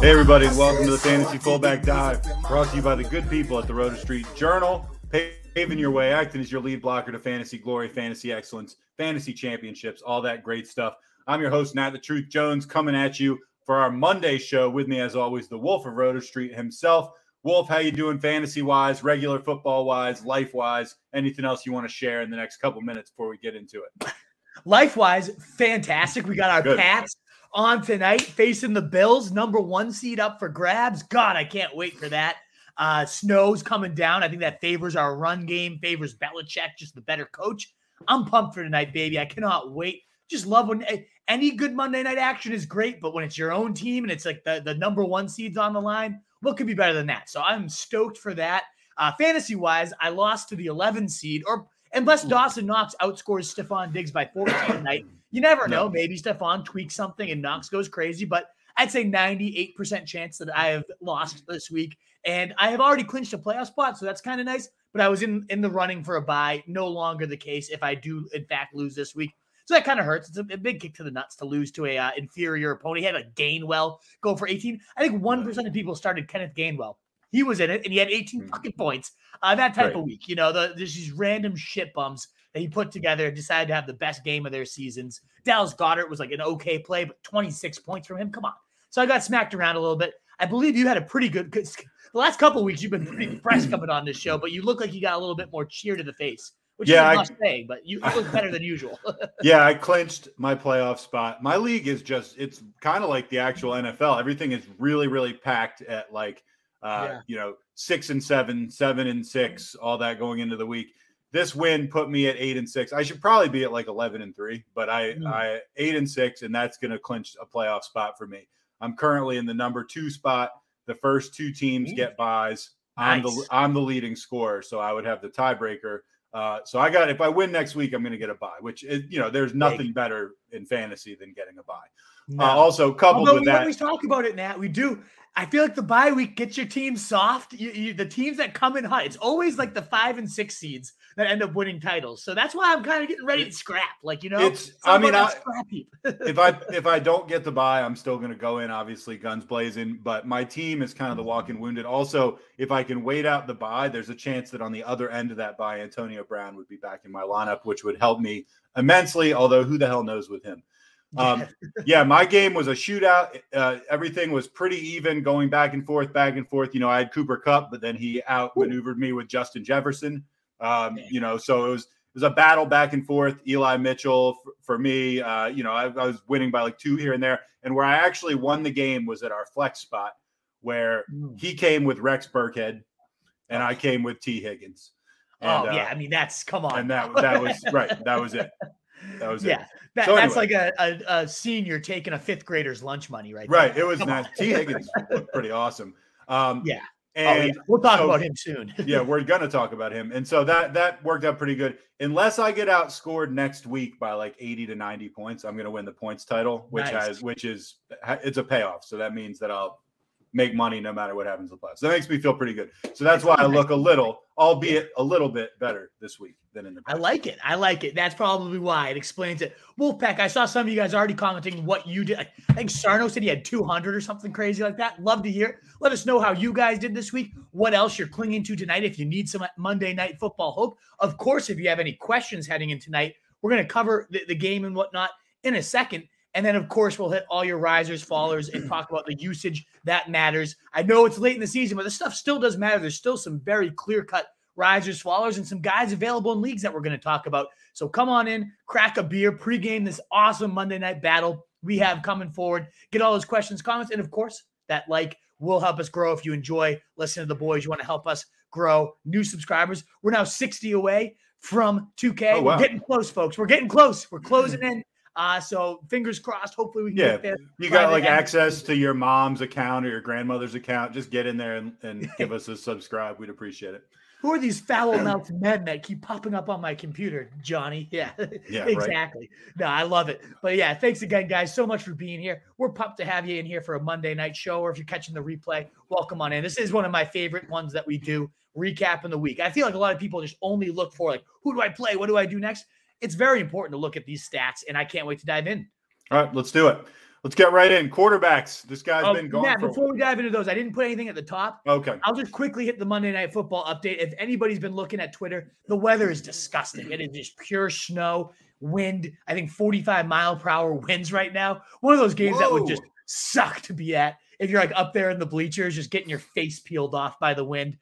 Hey, everybody, welcome to the Fantasy Fullback Dive, brought to you by the good people at the Roto Street Journal, paving your way, acting as your lead blocker to fantasy glory, fantasy excellence, fantasy championships, all that great stuff. I'm your host, Nat the Truth Jones, coming at you for our Monday show. With me, as always, the Wolf of Roto Street himself. Wolf, how you doing fantasy wise, regular football wise, life wise? Anything else you want to share in the next couple minutes before we get into it? Life wise, fantastic. We got our Good. Pats on tonight facing the Bills, number one seed up for grabs. God, I can't wait for that. Uh, snow's coming down. I think that favors our run game, favors Belichick, just the better coach. I'm pumped for tonight, baby. I cannot wait. Just love when eh, any good Monday night action is great, but when it's your own team and it's like the, the number one seeds on the line, what could be better than that? So I'm stoked for that. Uh, fantasy wise, I lost to the 11 seed, or unless Dawson Knox outscores Stefon Diggs by 14 tonight, you never know. No. Maybe Stefon tweaks something and Knox goes crazy, but I'd say 98% chance that I have lost this week. And I have already clinched a playoff spot, so that's kind of nice. But I was in in the running for a buy. No longer the case if I do in fact lose this week. So that kind of hurts. It's a, a big kick to the nuts to lose to a uh, inferior opponent. He had a Gainwell go for 18. I think one percent of people started Kenneth Gainwell. He was in it, and he had 18 Hmm. fucking points. Uh, that type Right. of week, you know, the, there's these random shit bums that he put together and decided to have the best game of their seasons. Dallas Goedert was like an okay play, but 26 points from him. Come on. So I got smacked around a little bit. I believe you had a pretty good. The last couple of weeks, you've been pretty fresh coming on this show, but you look like you got a little bit more cheer to the face, which Yeah, is I- a must say. But you, look better than usual. yeah, I clinched my playoff spot. My league is just it's kind of like the actual NFL. Everything is really, really packed at like uh, Yeah. you know, six and seven, seven and six, all that going into the week. This win put me at eight and six. I should probably be at like eleven and three, but I Mm. I eight and six, and that's gonna clinch a playoff spot for me. I'm currently in the number two spot. The first two teams Ooh. get buys. I'm the I'm the leading scorer, so I would have the tiebreaker. Uh, so I got if I win next week, I'm going to get a buy. Which is, you know, there's nothing better in fantasy than getting a buy. No. Uh, also, coupled Although with we that, always talk about it, Nat. We do. I feel like the bye week gets your team soft. You, you, the teams that come in hot, it's always like the five and six seeds that end up winning titles. So that's why I'm kind of getting ready to scrap. Like you know, It's- I mean, I- that scrap heap. if I if I don't get the buy, I'm still going to go in, obviously guns blazing. But my team is kind of the walking wounded. Also, if I can wait out the buy, there's a chance that on the other end of that buy, Antonio Brown would be back in my lineup, which would help me immensely. Although who the hell knows with him? Um, yeah, my game was a shootout. Uh, everything was pretty even, going back and forth, back and forth. You know, I had Cooper Kupp, but then he outmaneuvered me with Justin Jefferson. Um, you know, so it was it was a battle back and forth. Eli Mitchell for, for me. Uh, you know, I, I was winning by like two here and there, and where I actually won the game was at our flex spot, where Mm. he came with Rex Burkhead, and I came with Tee Higgins. And, oh uh, yeah, I mean that's come on. and that that was right. That was it. That was it. yeah, that, So that's anyway. like a, a, a senior taking a fifth grader's lunch money, right? Right. there. It was Come nice. on. Tee Higgins looked pretty awesome. Um, Yeah. Oh, And yeah. We'll talk so- about him soon. yeah, we're gonna talk about him. And so that that worked out pretty good. Unless I get outscored next week by like 80 to 90 points, I'm gonna win the points title, which Nice. has which is it's a payoff. So that means that I'll make money no matter what happens in the playoffs. So that makes me feel pretty good. So that's why I look a little, albeit a little bit better this week than in the I like it. I like it. That's probably why it explains it. Wolfpack, I saw some of you guys already commenting what you did. I think Sarno said he had 200 or something crazy like that. Love to hear. Let us know how you guys did this week. What else you're clinging to tonight if you need some Monday night football hope. Of course, if you have any questions heading in tonight, we're going to cover the, the game and whatnot in a second. And then, of course, we'll hit all your risers, fallers, and talk about the usage that matters. I know it's late in the season, but this stuff still does matter. There's still some very clear cut risers, fallers, and some guys available in leagues that we're going to talk about. So come on in, crack a beer, pregame this awesome Monday night battle we have coming forward. Get all those questions, comments, and of course, that like will help us grow. If you enjoy listening to the boys, you want to help us grow new subscribers. We're now 60 away from 2K. Oh, wow. We're getting close, folks. We're getting close. We're closing in. Uh, so fingers crossed. Hopefully we can Yeah, get there. You got like access to your mom's account or your grandmother's account. Just get in there and, and give us a subscribe. We'd appreciate it. Who are these foul mouthed men that keep popping up on my computer, Johnny? Yeah, Yeah, right. exactly. No, I love it. But yeah, thanks again, guys, so much for being here. We're pumped to have you in here for a Monday night show, or if you're catching the replay, welcome on in. This is one of my favorite ones that we do, recapping the week. I feel like a lot of people just only look for like, who do I play? What do I do next? It's very important to look at these stats, and I can't wait to dive in. All right, let's do it. Let's get right in. Quarterbacks. This guy's Oh, been gone. For- before we dive into those, I didn't put anything at the top. okay. I'll just quickly hit the Monday Night Football update. If anybody's been looking at Twitter, the weather is disgusting. It is just pure snow, wind. I think 45 mile per hour winds right now. One of those games that would just suck to be at if you're like up there in the bleachers, just getting your face peeled off by the wind.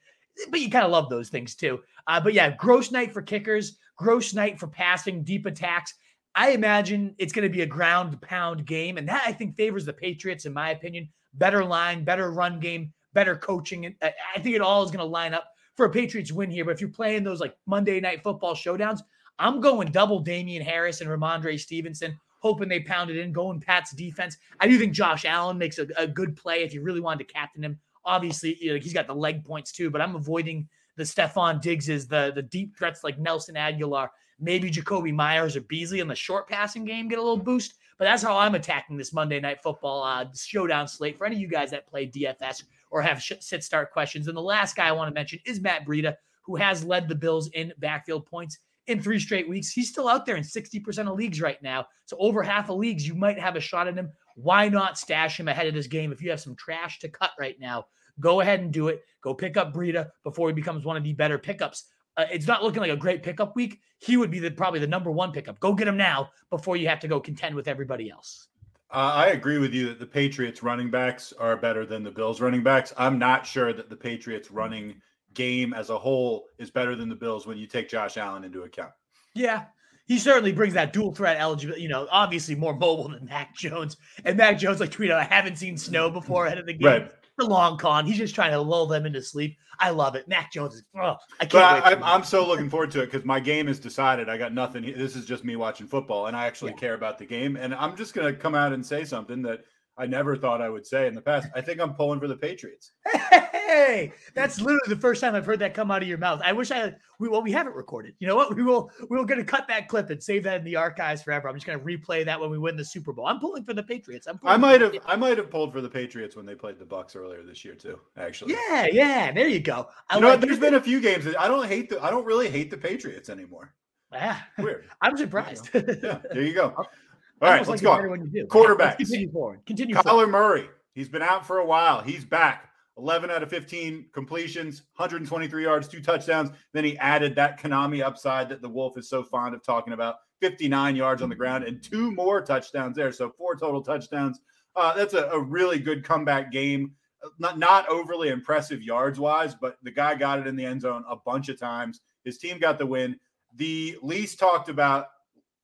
But you kind of love those things too. Uh, but yeah, gross night for kickers, gross night for passing, deep attacks. I imagine it's going to be a ground pound game, and that I think favors the Patriots, in my opinion. Better line, better run game, better coaching, I uh, I think it all is going to line up for a Patriots win here. But if you're playing those like Monday night football showdowns, I'm going double Damien Harris and Rhamondre Stevenson, hoping they pound it in, going Pat's defense. I do think Josh Allen makes a, a good play if you really wanted to captain him. Obviously, you know, he's got the leg points too, but I'm avoiding the Stefon Diggses, the the deep threats like Nelson Aguilar, maybe Jakobi Meyers or Beasley in the short passing game get a little boost. But that's how I'm attacking this Monday Night Football uh, showdown slate for any of you guys that play DFS or have sh- sit start questions. And the last guy I want to mention is Matt Breida, who has led the Bills in backfield points in three straight weeks. He's still out there in 60% of leagues right now. So over half of leagues, you might have a shot at him. Why not stash him ahead of this game? If you have some trash to cut right now, go ahead and do it. Go pick up Breida before he becomes one of the better pickups. Uh, it's not looking like a great pickup week. He would be the probably the number one pickup. Go get him now before you have to go contend with everybody else. Uh, I agree with you that the Patriots running backs are better than the Bills running backs. I'm not sure that the Patriots running game as a whole is better than the Bills when you take Josh Allen into account. Yeah. He certainly brings that dual threat eligibility, you know, obviously more mobile than Mac Jones. And Mac Jones, like tweeted, I haven't seen snow before ahead of the game. Right. The long con. He's just trying to lull them into sleep. I love it. Mac Jones is, oh, I can't But. I, I'm. I'm so looking forward to it because my game is decided. I got nothing. This is just me watching football, and I actually Yeah. care about the game. And I'm just to come out and say something that I never thought I would say in the past. I think I'm pulling for the Patriots. Hey, that's literally the first time I've heard that come out of your mouth. I wish I had. We well, we haven't recorded. You know what? We will. We will going to cut that clip and save that in the archives forever. I'm just going to replay that when we win the Super Bowl. I'm pulling for the Patriots. I'm. I might have. I might have pulled for the Patriots when they played the Bucks earlier this year too. Actually, Yeah, yeah. There you go. I You know like? There's been a few games that I don't hate the. I don't really hate the Patriots anymore. Yeah, Weird. I'm surprised. Yeah, there you go. All I let's like go. When you do. Quarterbacks. Let's Continue forward. Continue forward. Kyler Murray. He's been out for a while. He's back. 11 out of 15 completions, 123 yards, two touchdowns. Then he added that Konami upside that the Wolf is so fond of talking about 59 yards on the ground and two more touchdowns there. So four total touchdowns. Uh, that's a, a really good comeback game. Not, not overly impressive yards wise, but the guy got it in the end zone a bunch of times. His team got the win. The least talked about,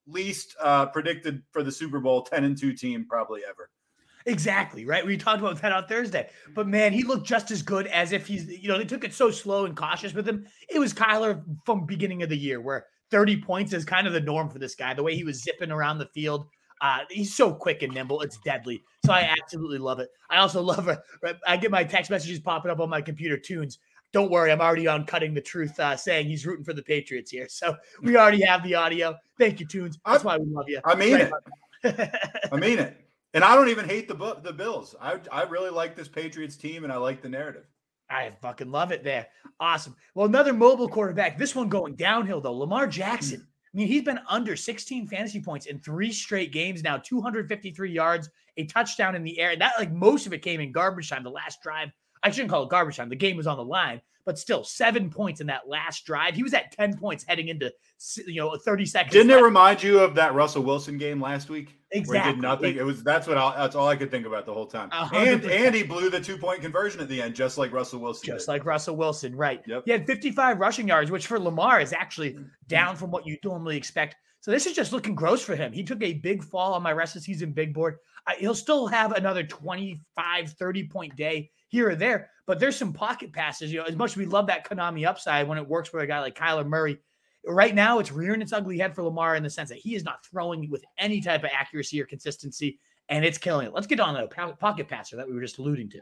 least uh, predicted for the Super Bowl 10 and 2 team probably ever. Exactly, right? We talked about that on Thursday. But man, he looked just as good as if he's, you know, they took it so slow and cautious with him. It was Kyler from beginning of the year where 30 points is kind of the norm for this guy. The way he was zipping around the field. Uh, he's so quick and nimble. It's deadly. So I absolutely love it. I also love it. I get my text messages popping up on my computer tunes. Don't worry, I'm already on cutting the truth, uh, saying he's rooting for the Patriots here. So we already have the audio. Thank you, tunes. That's why we love you. I mean it. it. I mean it. And I don't even hate the the Bills. I I really like this Patriots team, and I like the narrative. I fucking love it there. Awesome. Well, another mobile quarterback. This one going downhill though. Lamar Jackson. I mean, he's been under 16 fantasy points in three straight games now. 253 yards, a touchdown in the air. That like most of it came in garbage time. The last drive. I shouldn't call it garbage time. The game was on the line, but still seven points in that last drive. He was at 10 points heading into you know 30 seconds. Didn't it remind you of that Russell Wilson game last week? Where he Exactly. did nothing. It was that's what I, that's all I could think about the whole time. A hundred And percent. and he blew the two point conversion at the end, just like Russell Wilson. just did. like Russell Wilson, right? Yep. He had 55 rushing yards, which for Lamar is actually mm-hmm. down from what you normally expect. So this is just looking gross for him. He took a big fall on my rest of season big board. I, he'll still have another 25, 30 point day here or there, but there's some pocket passes. You know, as much as we love that Konami upside when it works for a guy like Kyler Murray, right now it's rearing its ugly head for Lamar in the sense that he is not throwing with any type of accuracy or consistency, and it's killing it. Let's get on the pocket passer that we were just alluding to.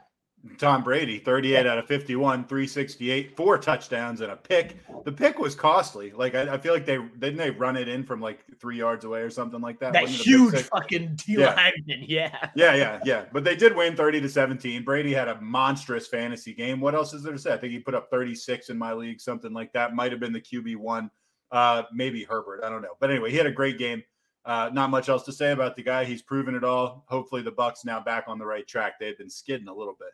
Tom Brady, 38 out of 51, 368, four touchdowns and a pick. The pick was costly. Like I, I, feel like they didn't they run it in from like three yards away or something like that. That huge fucking D yeah. lineman, yeah. Yeah, yeah, yeah. But they did win 30 to 17. Brady had a monstrous fantasy game. What else is there to say? I think he put up 36 in my league, something like that. Might have been the QB one, uh, maybe Herbert. I don't know. But anyway, he had a great game. Uh, not much else to say about the guy. He's proven it all. Hopefully, the Bucks now back on the right track. They've been skidding a little bit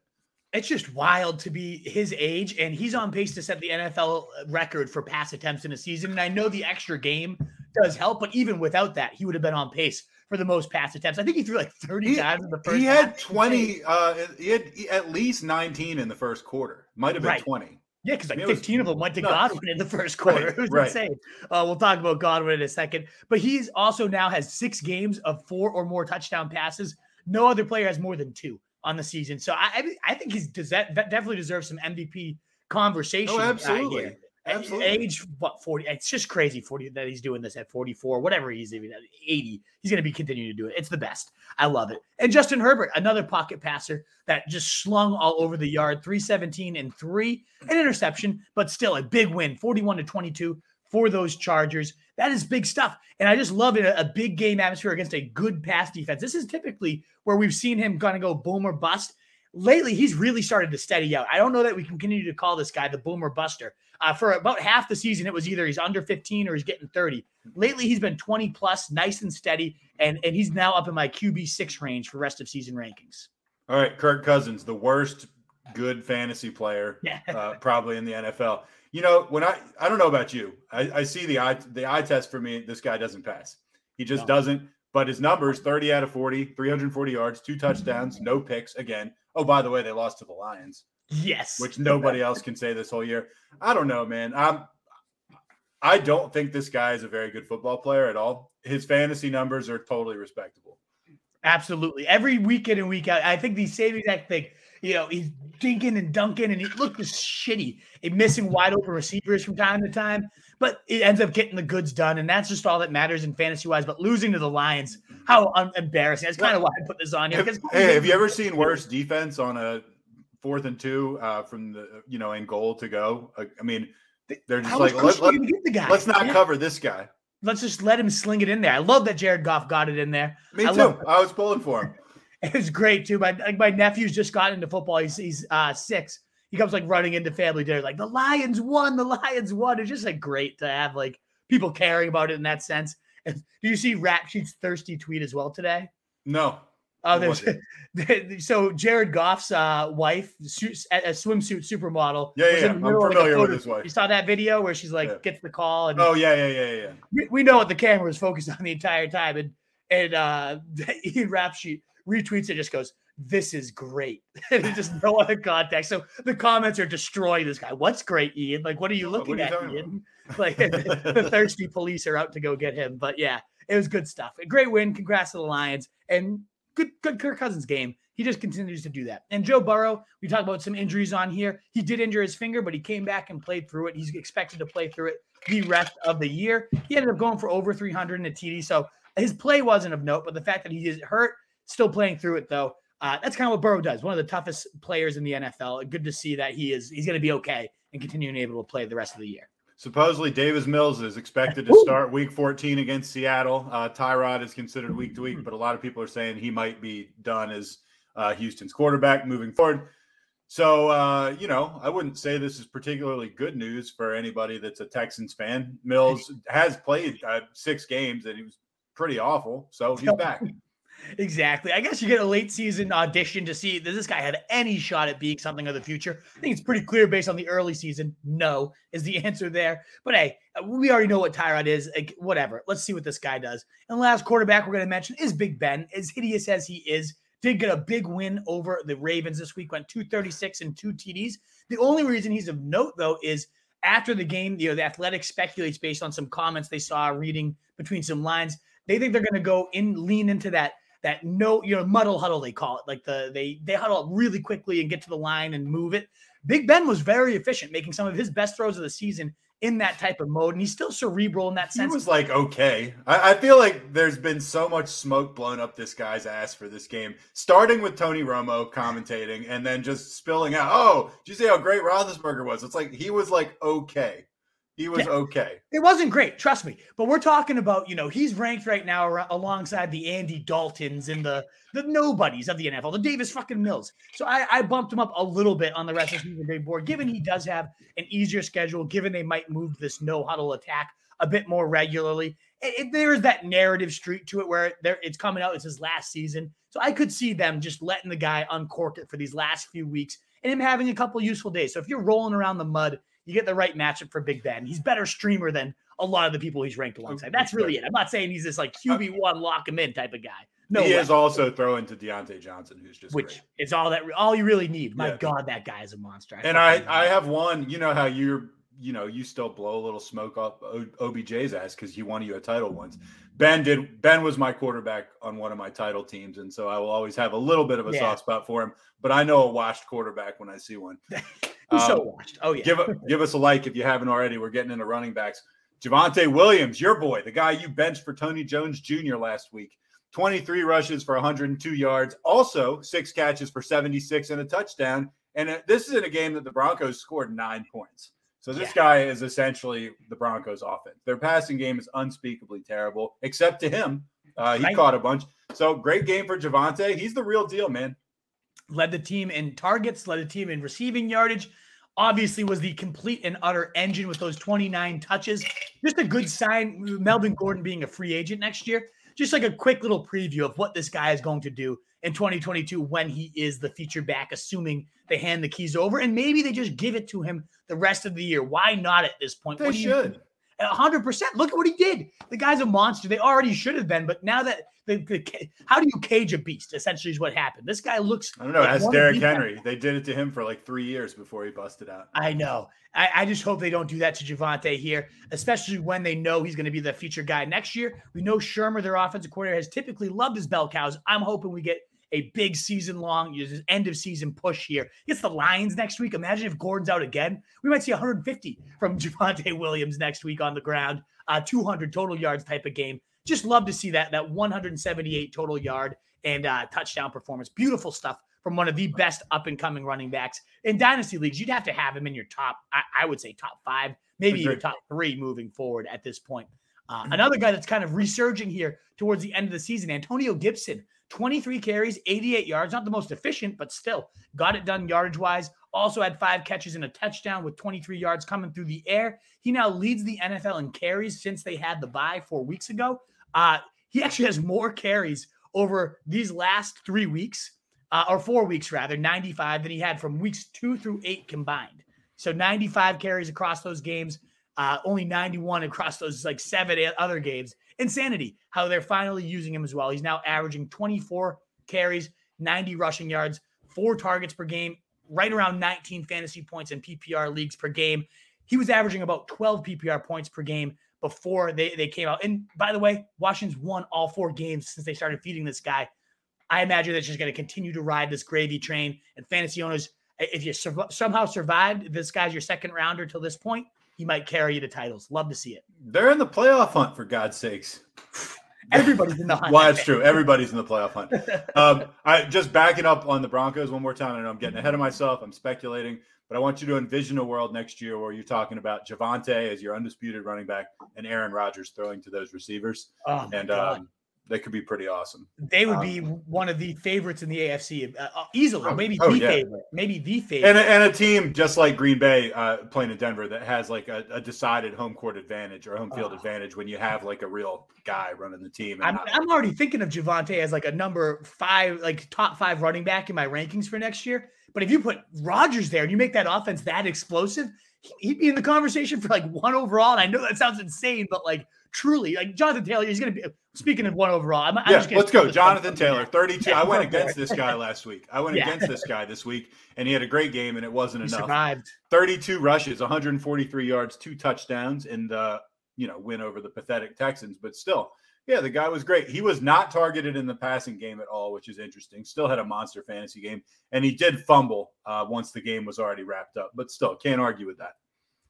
it's just wild to be his age, and he's on pace to set the NFL record for pass attempts in a season. And I know the extra game does help, but even without that, he would have been on pace for the most pass attempts. I think he threw like 30 he, times in the first. He had 20. Uh, he had at least 19 in the first quarter. Might have been right. 20. Yeah, because like I mean, 15 was, of them went to nuts. Godwin in the first quarter. Right, it was right. insane. Uh, we'll talk about Godwin in a second. But he's also now has six games of four or more touchdown passes. No other player has more than two on the season. So I I think he's does that definitely deserves some MVP conversation. Oh, absolutely. Uh, Absolutely. Age what 40? It's just crazy 40 that he's doing this at 44, whatever he's even at 80. He's going to be continuing to do it. It's the best. I love it. And Justin Herbert, another pocket passer that just slung all over the yard, 317 and three, an interception, but still a big win, 41 to 22 for those Chargers. That is big stuff. And I just love it a, a big game atmosphere against a good pass defense. This is typically where we've seen him kind of go boom or bust. Lately, he's really started to steady out. I don't know that we can continue to call this guy the boomer buster. Uh, for about half the season, it was either he's under 15 or he's getting 30. Lately, he's been 20 plus, nice and steady, and, and he's now up in my QB six range for rest of season rankings. All right, Kirk Cousins, the worst good fantasy player yeah. uh, probably in the NFL. You know, when I I don't know about you, I, I see the eye the eye test for me. This guy doesn't pass. He just no. doesn't. But his numbers 30 out of 40, 340 yards, two touchdowns, no picks. Again, oh, by the way, they lost to the Lions. Yes. Which nobody else can say this whole year. I don't know, man. I'm I don't think this guy is a very good football player at all. His fantasy numbers are totally respectable. Absolutely. Every week in and week out, I think the same exact thing. You know, he's dinking and dunking, and he looked just shitty and missing wide open receivers from time to time. But it ends up getting the goods done, and that's just all that matters in fantasy wise. But losing to the Lions, how un- embarrassing! That's kind of why I put this on here. Have, hey, have you ever seen worse defense on a fourth and two uh, from the you know in goal to go? I mean, they're just like let, us not yeah. cover this guy. Let's just let him sling it in there. I love that Jared Goff got it in there. Me I too. I was pulling for him. It was great too. My like my nephew's just got into football. He's he's uh, six. He comes like running into family dinner, like the Lions won, the Lions won. It's just like great to have like people caring about it in that sense. And do you see Rap Sheet's thirsty tweet as well today? No. Oh, there's so Jared Goff's uh, wife, a swimsuit supermodel. Yeah, yeah, I'm familiar with his wife. You saw that video where she's like yeah. gets the call, and oh yeah, yeah, yeah, yeah. We, we know what the camera was focused on the entire time, and and uh, Ian Rap Sheet retweets it, just goes, "This is great," and just no other context. So the comments are destroying this guy. What's great, Ian? Like, what are you looking are you at, Ian? Like the thirsty police are out to go get him. But yeah, it was good stuff. A great win. Congrats to the Lions and good, good Kirk Cousins game. He just continues to do that. And Joe Burrow, we talked about some injuries on here. He did injure his finger, but he came back and played through it. He's expected to play through it the rest of the year. He ended up going for over 300 in a TD. So his play wasn't of note, but the fact that he is hurt Still playing through it though. Uh, that's kind of what Burrow does. One of the toughest players in the NFL. Good to see that he is he's going to be okay and continuing able to play the rest of the year. Supposedly, Davis Mills is expected to start Week 14 against Seattle. Uh, Tyrod is considered week to week, but a lot of people are saying he might be done as uh, Houston's quarterback moving forward. So, uh, you know, I wouldn't say this is particularly good news for anybody that's a Texans fan. Mills has played uh, six games and he was pretty awful. So he's back. Exactly. I guess you get a late season audition to see does this guy have any shot at being something of the future? I think it's pretty clear based on the early season. No is the answer there. But hey, uh, we already know what Tyrod is. Like, whatever. Let's see what this guy does. And last quarterback we're going to mention is Big Ben. As hideous as he is, did get a big win over the Ravens this week. Went 236 and two TDs. The only reason he's of note though is after the game, you know, the athletic speculates based on some comments they saw reading between some lines. They think they're going to go in, lean into that that no, you know, muddle huddle they call it. Like the they they huddle up really quickly and get to the line and move it. Big Ben was very efficient, making some of his best throws of the season in that type of mode, and he's still cerebral in that sense. He was like okay. I, I feel like there's been so much smoke blown up this guy's ass for this game, starting with Tony Romo commentating and then just spilling out. Oh, did you see how great Roethlisberger was? It's like he was like okay. He was Yeah. okay. It wasn't great, trust me. But we're talking about, you know, he's ranked right now ar- alongside the Andy Daltons and the the nobodies of the NFL, the Davis fucking Mills. So I, I bumped him up a little bit on the rest of the season big board, given he does have an easier schedule, given they might move this no huddle attack a bit more regularly. It, it- there is that narrative streak to it where there it's coming out. It's his last season, so I could see them just letting the guy uncork it for these last few weeks and him having a couple useful days. So if you're rolling around the mud, you get the right matchup for Big Ben. He's better streamer than a lot of the people he's ranked alongside. That's really it. I'm not saying he's this like uh, QB one lock him in type of guy. No, he way. is also throwing to Diontae Johnson, who's just which great. is all that all you really need. My Yeah. God, that guy is a monster. And I, I have one. You know how you're, you know, you still blow a little smoke up OBJ's ass because he won you a title once. Ben did. Ben was my quarterback on one of my title teams, and so I will always have a little bit of a Yeah. soft spot for him. But I know a washed quarterback when I see one. He's so Um, washed. Oh yeah. give a, give us a like if you haven't already. We're getting into running backs. Javonte Williams, your boy, the guy you benched for Tony Jones Jr. last week. 23 rushes for 102 yards, also six catches for 76 and a touchdown. And uh, this is in a game that the Broncos scored nine points. So this Yeah. guy is essentially the Broncos' offense. Their passing game is unspeakably terrible, except to him. Uh, he Right. caught a bunch. So great game for Javonte. He's the real deal, man. Led the team in targets, led the team in receiving yardage. Obviously, was the complete and utter engine with those 29 touches. Just a good sign. Melvin Gordon being a free agent next year. Just like a quick little preview of what this guy is going to do in 2022 when he is the feature back, assuming they hand the keys over and maybe they just give it to him the rest of the year. Why not at this point? They What do you- should. A hundred percent. Look at what he did. The guy's a monster. They already should have been, but now that the, the how do you cage a beast? Essentially, is what happened. This guy looks. I don't know. like of Derrick Henry. They did it to him for like three years before he busted out. I know. I, I just hope they don't do that to Javonte here, especially when they know he's going to be the feature guy next year. We know Shurmur, their offensive coordinator, has typically loved his bell cows. I'm hoping we get a big season long, this end of season push here. Gets the Lions next week. Imagine if Gordon's out again. We might see 150 from Javonte Williams next week on the ground, uh, 200 total yards type of game. Just love to see that that 178 total yard and uh, touchdown performance. Beautiful stuff from one of the best up and coming running backs in dynasty leagues. You'd have to have him in your top. I, I would say top five, maybe even Agreed. top three moving forward at this point. Uh, another guy that's kind of resurging here towards the end of the season, Antonio Gibson, 23 carries, 88 yards, not the most efficient, but still got it done yardage wise. Also had five catches and a touchdown with 23 yards coming through the air. He now leads the NFL in carries since they had the bye four weeks ago. Uh, he actually has more carries over these last three weeks, uh, or four weeks rather, 95 than he had from weeks two through eight combined. So 95 carries across those games, uh, only 91 across those like seven other games. Insanity how they're finally using him as well. He's now averaging 24 carries, 90 rushing yards, four targets per game, right around 19 fantasy points in PPR leagues per game. He was averaging about 12 PPR points per game before they, they came out. And by the way, Washington's won all four games since they started feeding this guy. I imagine that's just going to continue to ride this gravy train. And fantasy owners, if you sur- somehow survived, this guy's your second rounder till this point, he might carry you to titles. Love to see it. They're in the playoff hunt for God's sakes. Everybody's in the hunt. Well, that's true. Everybody's in the playoff hunt. Um, I just backing up on the Broncos one more time. I know I'm getting ahead of myself. I'm speculating, but I want you to envision a world next year where you're talking about Javonte as your undisputed running back and Aaron Rodgers throwing to those receivers, Oh, and um, they could be pretty awesome. they would um, be one of the favorites in the AFC, uh, uh, easily, Oh, maybe oh, the yeah. favorite, maybe the favorite. And a, and a team just like Green Bay uh, playing in Denver that has like a, a decided home court advantage or home field Oh. advantage when you have like a real guy running the team. And I'm, not- I'm already thinking of Javonte as like a number five, like top five running back in my rankings for next year. But if you put Rodgers there and you make that offense that explosive, he- he'd be in the conversation for like one overall. And I know that sounds insane, but like truly, like Jonathan Taylor, he's going to be. Speaking of one overall, I'm, I'm yeah, let's go. Jonathan Taylor, 32. Yeah, I went against this guy last week. I went Yeah. against this guy this week, and he had a great game, and it wasn't He enough. survived. 32 rushes, 143 yards, two touchdowns, and uh, you know, win over the pathetic Texans. But still, yeah, the guy was great. He was not targeted in the passing game at all, which is interesting. Still had a monster fantasy game, and he did fumble uh, once the game was already wrapped up. But still, can't argue with that.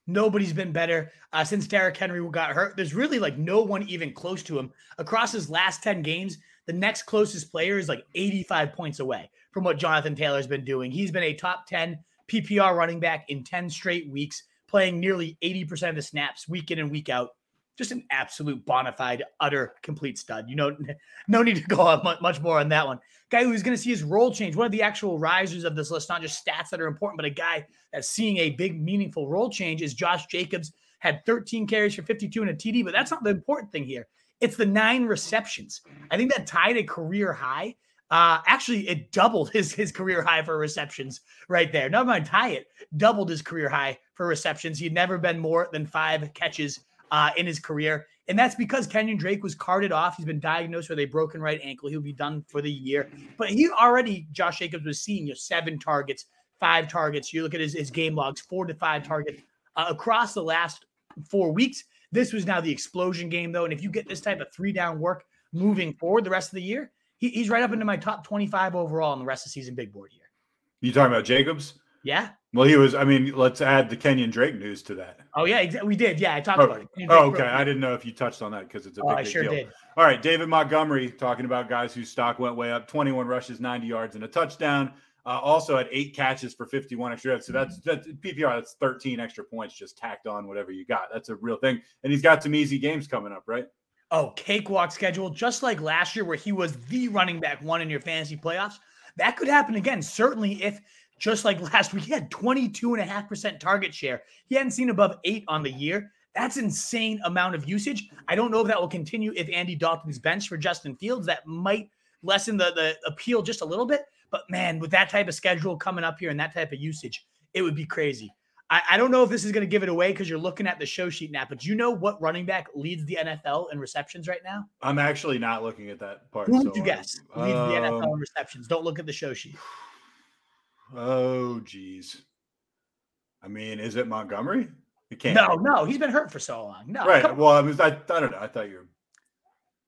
Nobody's been better uh, since Derrick Henry got hurt. There's really like no one even close to him across his last 10 games. The next closest player is like 85 points away from what Jonathan Taylor's been doing. He's been a top 10 PPR running back in 10 straight weeks, playing nearly 80% of the snaps week in and week out. Just an absolute bona fide, utter, complete stud. You know, no need to go on much more on that one. Guy who's going to see his role change. One of the actual risers of this list, not just stats that are important, but a guy that's seeing a big, meaningful role change is Josh Jacobs. Had 13 carries for 52 and a TD, but that's not the important thing here. It's the nine receptions. I think that tied a career high. Uh, actually, it doubled his his career high for receptions right there. Never mind, tie it doubled his career high for receptions. He'd never been more than five catches uh, in his career, and that's because Kenyon Drake was carted off. He's been diagnosed with a broken right ankle. He'll be done for the year, but he already Josh Jacobs was seeing you know, seven targets, five targets. You look at his, his game logs, four to five targets uh, across the last four weeks. This was now the explosion game, though. And if you get this type of three down work moving forward the rest of the year, he, he's right up into my top 25 overall in the rest of the season big board here. You talking about Jacobs? Yeah. Well, he was. I mean, let's add the Kenyon Drake news to that. Oh yeah, we did. Yeah, I talked oh, about it. Oh, okay. I didn't know if you touched on that because it's a oh, big, I big sure deal. did. All right, David Montgomery talking about guys whose stock went way up. Twenty-one rushes, ninety yards, and a touchdown. Uh, also had eight catches for 51 extra yards. So that's that's PPR. That's 13 extra points just tacked on whatever you got. That's a real thing. And he's got some easy games coming up, right? Oh, cakewalk schedule, just like last year where he was the running back one in your fantasy playoffs. That could happen again. Certainly, if just like last week, he had 22.5% target share. He hadn't seen above eight on the year. That's insane amount of usage. I don't know if that will continue if Andy Dalton's bench for Justin Fields. That might lessen the, the appeal just a little bit. But man, with that type of schedule coming up here and that type of usage, it would be crazy. I, I don't know if this is going to give it away because you're looking at the show sheet now, but do you know what running back leads the NFL in receptions right now? I'm actually not looking at that part. Who so would you guess leads um, the NFL in receptions? Don't look at the show sheet. Oh, geez. I mean, is it Montgomery? It can't. No, no, he's been hurt for so long. No, Right. Well, I was. I, I don't know. I thought you were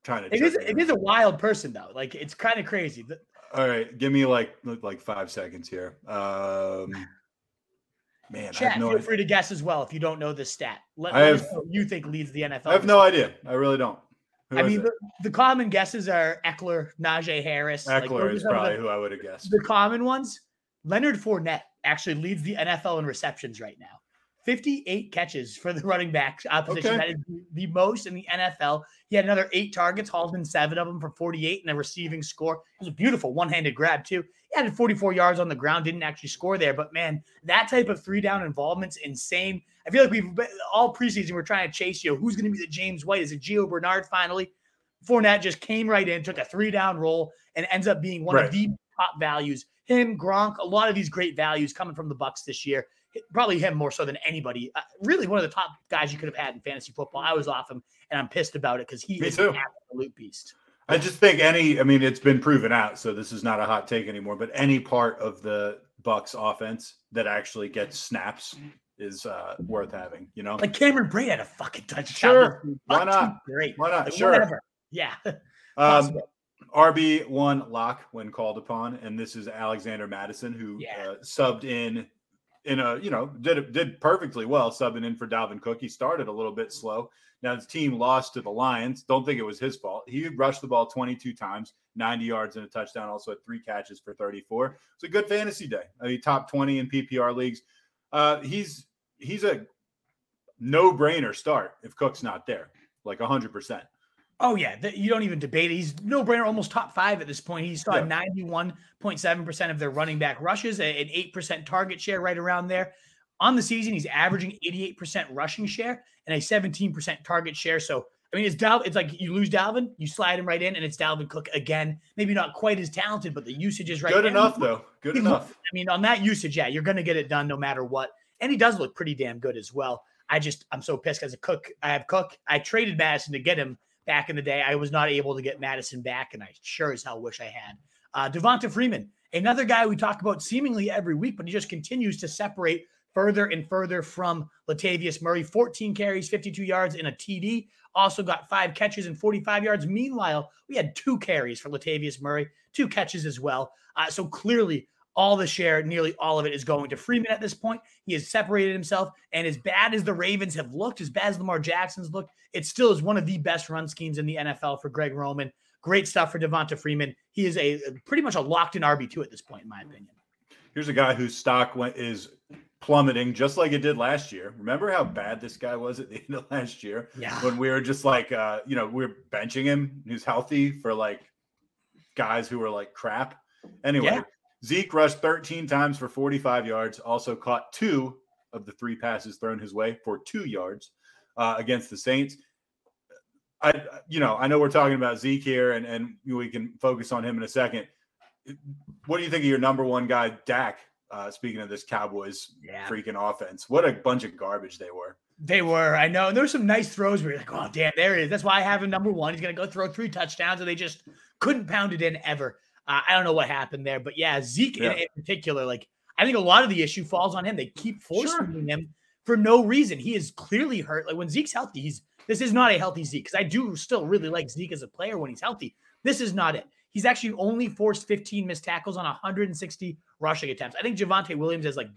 trying to. It is it is a wild person though. Like it's kind of crazy. All right, give me like like five seconds here. Um, man, I Chat, no feel idea. free to guess as well if you don't know this stat. Let, I have- know who you think leads the NFL. I have no idea. I really don't. Who I mean, the, the common guesses are Ekeler, Najee Harris. Ekeler are is probably the, who I would have guessed. the common ones. Leonard Fournette actually leads the NFL in receptions right now. 58 catches for the running back position. Okay. That is the- most in the NFL. He had another eight targets, Halsman seven of them for 48 and a receiving score. It was a beautiful one-handed grab too. He added 44 yards on the ground, didn't actually score there, but man, that type of three down involvement's insane. I feel like we've been, all preseason we're trying to chase you. know, who's going to be the James White? Is it Gio Bernard finally? Fournette just came right in, took a three down roll, and ends up being one Right. of the top values. Him, Gronk, a lot of these great values coming from the Bucks this year. Probably him more so than anybody. Uh, really, one of the top guys you could have had in fantasy football. I was off him, and I'm pissed about it because he Me is too. an absolute beast. I just think any. I mean, it's been proven out, so this is not a hot take anymore. But any part of the Bucks offense that actually gets snaps is uh, worth having. You know, Like Cameron Brate had a fucking touchdown. Sure. Why not? Great. why not? Like, Sure. Whatever. Yeah. Um, Possible. RB one lock when called upon, and this is Alexander Mattison who Yeah. uh, subbed in in a you know did did perfectly well subbing in for Dalvin Cook. He started a little bit slow. Now his team lost to the Lions. Don't think it was his fault. He rushed the ball 22 times, 90 yards and a touchdown. Also had three catches for 34. It's a good fantasy day. I mean, top 20 in PPR leagues. Uh, he's he's a no brainer start if Cook's not there, like 100. percent Oh yeah, th- you don't even debate it. He's no brainer, almost top five at this point. He saw ninety-one point seven percent of their running back rushes, an eight percent target share, right around there. On the season, he's averaging eighty-eight percent rushing share and a seventeen percent target share. So I mean, it's Dal. It's like you lose Dalvin, you slide him right in, and it's Dalvin Cook again. Maybe not quite as talented, but the usage is right. Good enough though. Good He enough. I mean, on that usage, yeah, you're going to get it done no matter what. And he does look pretty damn good as well. I just, I'm so pissed as a cook. I have Cook. I traded Mattison to get him back in the day. I was not able to get Mattison back, and I sure as hell wish I had. Uh, Devonta Freeman, another guy we talk about seemingly every week, but he just continues to separate further and further from Latavius Murray. 14 carries, 52 yards, and a TD. Also got five catches and 45 yards. Meanwhile, we had two carries for Latavius Murray, two catches as well. Uh, so clearly, all the share, nearly all of it is going to Freeman at this point. He has separated himself. And as bad as the Ravens have looked, as bad as Lamar Jackson's looked, it still is one of the best run schemes in the NFL for Greg Roman. Great stuff for Devonta Freeman. He is a pretty much a locked in RB2 at this point, in my opinion. Here's a guy whose stock went, is plummeting just like it did last year. Remember how bad this guy was at the end of last year? Yeah. When we were just like, uh, you know, we are benching him. He's healthy for like guys who were like crap. Anyway, Yeah. Zeke rushed 13 times for 45 yards, also caught two of the three passes thrown his way for two yards uh, against the Saints. I, you know, I know we're talking about Zeke here, and and we can focus on him in a second. What do you think of your number one guy, Dak? Uh, speaking of this Cowboys Yeah. freaking offense, what a bunch of garbage they were. They were, I know. And there were some nice throws where you're like, oh, damn, there it is. That's why I have him number one. He's going to go throw three touchdowns, and they just couldn't pound it in ever. Uh, I don't know what happened there. But yeah, Zeke in- in, particular, like, I think a lot of the issue falls on him. They keep forcing Sure. him for no reason. He is clearly hurt. Like, when Zeke's healthy, he's this is not a healthy Zeke because I do still really like Zeke as a player when he's healthy. This is not it. He's actually only forced 15 missed tackles on 160 rushing attempts. I think Javonte Williams has like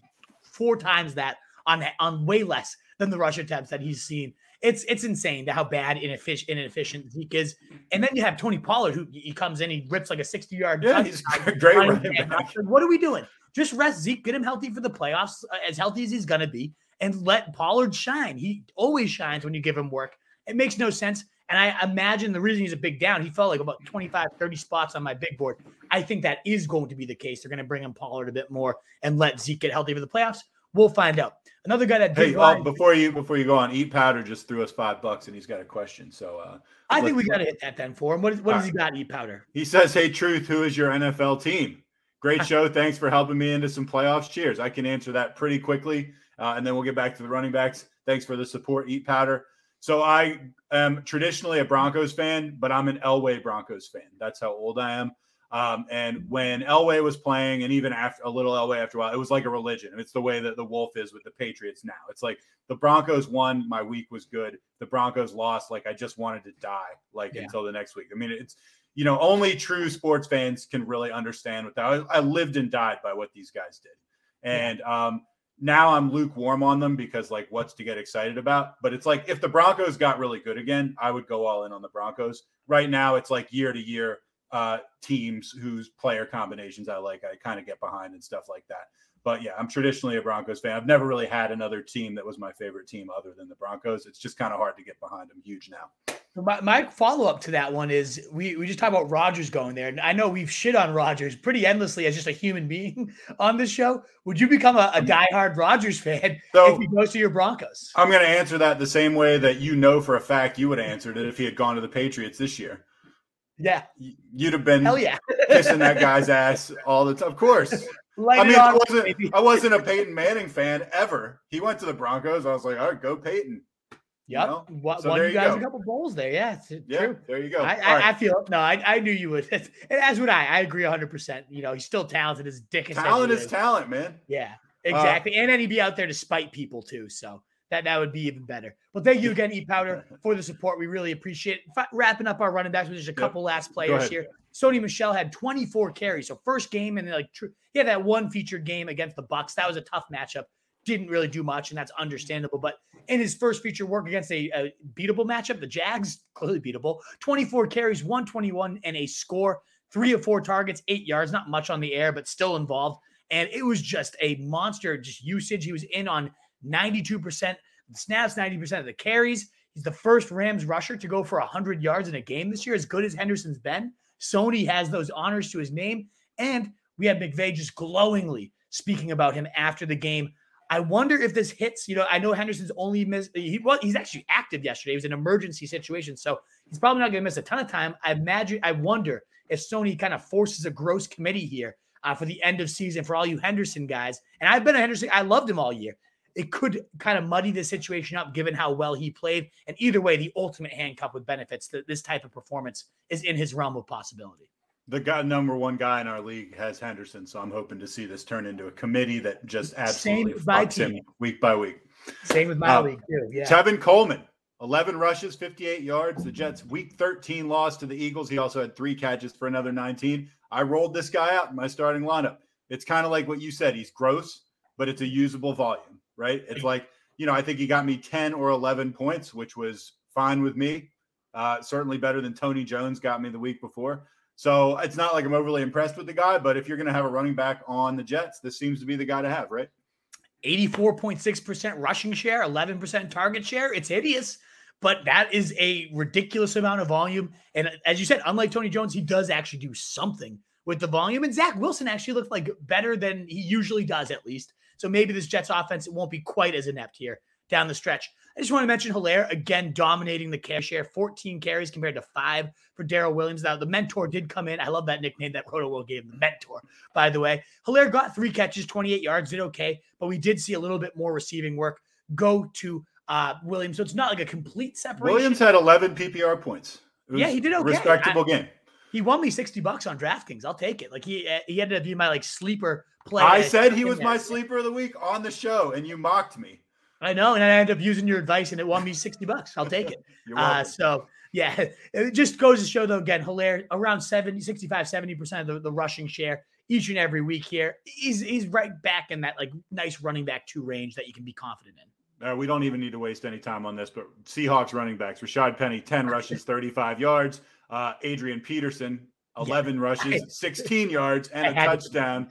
four times that on on way less than the rush attempts that he's seen. It's it's insane how bad inefficient inefficient Zeke is. And then you have Tony Pollard who he comes in, he rips like a 60 yard. Yeah, he's great running back. What are we doing? Just rest Zeke, get him healthy for the playoffs, uh, as healthy as he's gonna be, and let Pollard shine. He always shines when you give him work. It makes no sense. And I imagine the reason he's a big down, he felt like about 25, 30 spots on my big board. I think that is going to be the case. They're going to bring in Pollard a bit more and let Zeke get healthy for the playoffs. We'll find out. Another guy that did Hey, uh, before you before you go on, Eat Powder just threw us five bucks and he's got a question. So uh, I think we got to hit that then for him. What, is, what does he got, eat powder? He says, "Hey, Truth, who is your NFL team?" Great show. Thanks for helping me into some playoffs. Cheers. I can answer that pretty quickly, uh, and then we'll get back to the running backs. Thanks for the support, Eat Powder. So I am traditionally a Broncos fan, but I'm an Elway Broncos fan. That's how old I am. Um, and when Elway was playing, and even after a little Elway after a while, it was like a religion. It's the way that the Wolf is with the Patriots now. It's like the Broncos won, my week was good. The Broncos lost, like I just wanted to die, like Yeah. until the next week. I mean, it's you know, only true sports fans can really understand what that. I, I lived and died by what these guys did, and um, now I'm lukewarm on them because like, what's to get excited about? But it's like if the Broncos got really good again, I would go all in on the Broncos. Right now, it's like year to year uh, teams whose player combinations I like, I kind of get behind and stuff like that. But yeah, I'm traditionally a Broncos fan. I've never really had another team that was my favorite team other than the Broncos. It's just kind of hard to get behind them. Huge now. My, my follow up to that one is we, we just talked about Rodgers going there. And I know we've shit on Rodgers pretty endlessly as just a human being on this show. Would you become a, a diehard Rodgers fan So- if he goes to your Broncos? I'm going to answer that the same way that you know for a fact you would have answered it if he had gone to the Patriots this year. Yeah. You'd have been Hell yeah. kissing that guy's ass all the time. Of course. Light I mean, I wasn't, baby. I wasn't a Peyton Manning fan ever. He went to the Broncos. I was like, all right, go Peyton. Yep. know? Won, So won there you you guys go. a couple bowls there. Yeah. It's Yeah, true. there you go. I, I, right. I feel no, I, I knew you would. and as would I. I agree 100%. You know, he's still talented as dick as talent he is talent, man. Yeah, uh, exactly. and then he'd be out there to spite people too. So that, that would be even better. But thank you again, E Powder, for the support. We really appreciate it. Fi- wrapping up our running backs with just a couple last players here. Sony Michel had 24 carries. So first game and like tr- he had that one featured game against the Bucks. That was a tough matchup. Didn't really do much, and that's understandable. But in his first feature work against a, a beatable matchup, the Jags clearly beatable. 24 carries, 121, and a score. Three of four targets, eight yards. Not much on the air, but still involved. And it was just a monster just usage. He was in on 92% the snaps, 90% of the carries. He's the first Rams rusher to go for 100 yards in a game this year, as good as Henderson's been. Sony has those honors to his name. And we had McVay just glowingly speaking about him after the game. I wonder if this hits. You know, I know Henderson's only missed. He well, he's actually active yesterday. It was an emergency situation, so he's probably not going to miss a ton of time. I imagine. I wonder if Sony kind of forces a gross committee here uh, for the end of season for all you Henderson guys. And I've been a Henderson. I loved him all year. It could kind of muddy the situation up, given how well he played. And either way, the ultimate handcuff with benefits. That this type of performance is in his realm of possibility. The guy, number one guy in our league has Henderson, so I'm hoping to see this turn into a committee that just absolutely fucks him week by week. Same with my Uh, league too. Yeah. Tevin Coleman, 11 rushes, 58 yards. The Jets' week 13 loss to the Eagles. He also had three catches for another 19. I rolled this guy out in my starting lineup. It's kind of like what you said. He's gross, but it's a usable volume, right? It's like, you know, I think he got me 10 or 11 points, which was fine with me. Uh, certainly better than Tony Jones got me the week before. So it's not like I'm overly impressed with the guy, but if you're going to have a running back on the Jets, this seems to be the guy to have, right? 84.6% rushing share, 11% target share. It's hideous, but that is a ridiculous amount of volume. And as you said, unlike Tony Jones, he does actually do something with the volume. And Zach Wilson actually looked like better than he usually does, at least. So maybe this Jets offense it won't be quite as inept here down the stretch. I just want to mention Helaire again dominating the carry share, 14 carries compared to five for Darrel Williams. Now the mentor did come in. I love that nickname that Roto Will gave the mentor. By the way, Helaire got three catches, 28 yards, did okay, but we did see a little bit more receiving work go to uh, Williams. So it's not like a complete separation. Williams had 11 PPR points. Yeah, he did okay. Respectable I, game. He won me 60 bucks on DraftKings. I'll take it. Like he he ended up being my like sleeper play. I said he was my sleeper of the week on the show, and you mocked me. I know, and I ended up using your advice, and it won me sixty bucks. I'll take it. uh, so yeah, it just goes to show though again, Helaire around 70, 65, 70 percent of the, the rushing share each and every week here. He's he's right back in that like nice running back two range that you can be confident in. Uh, we don't even need to waste any time on this, but Seahawks running backs: Rashad Penny, ten rushes, thirty-five yards. Uh, Adrian Peterson, 11 yeah. rushes, 16 yards, and a touchdown.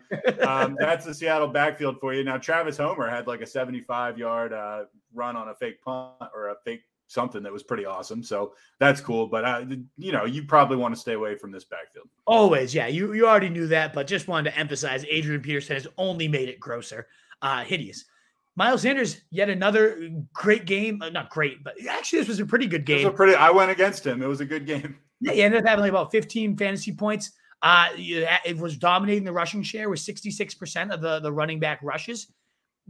Um, that's the Seattle backfield for you. Now, Travis Homer had like a 75 yard uh, run on a fake punt or a fake something that was pretty awesome. So that's cool. But, uh, you know, you probably want to stay away from this backfield. Always. Yeah. You, you already knew that, but just wanted to emphasize Adrian Peterson has only made it grosser, uh, hideous. Miles Sanders, yet another great game. Uh, not great, but actually, this was a pretty good game. pretty. I went against him. It was a good game. He ended up having like about 15 fantasy points. Uh, it was dominating the rushing share with 66% of the, the running back rushes.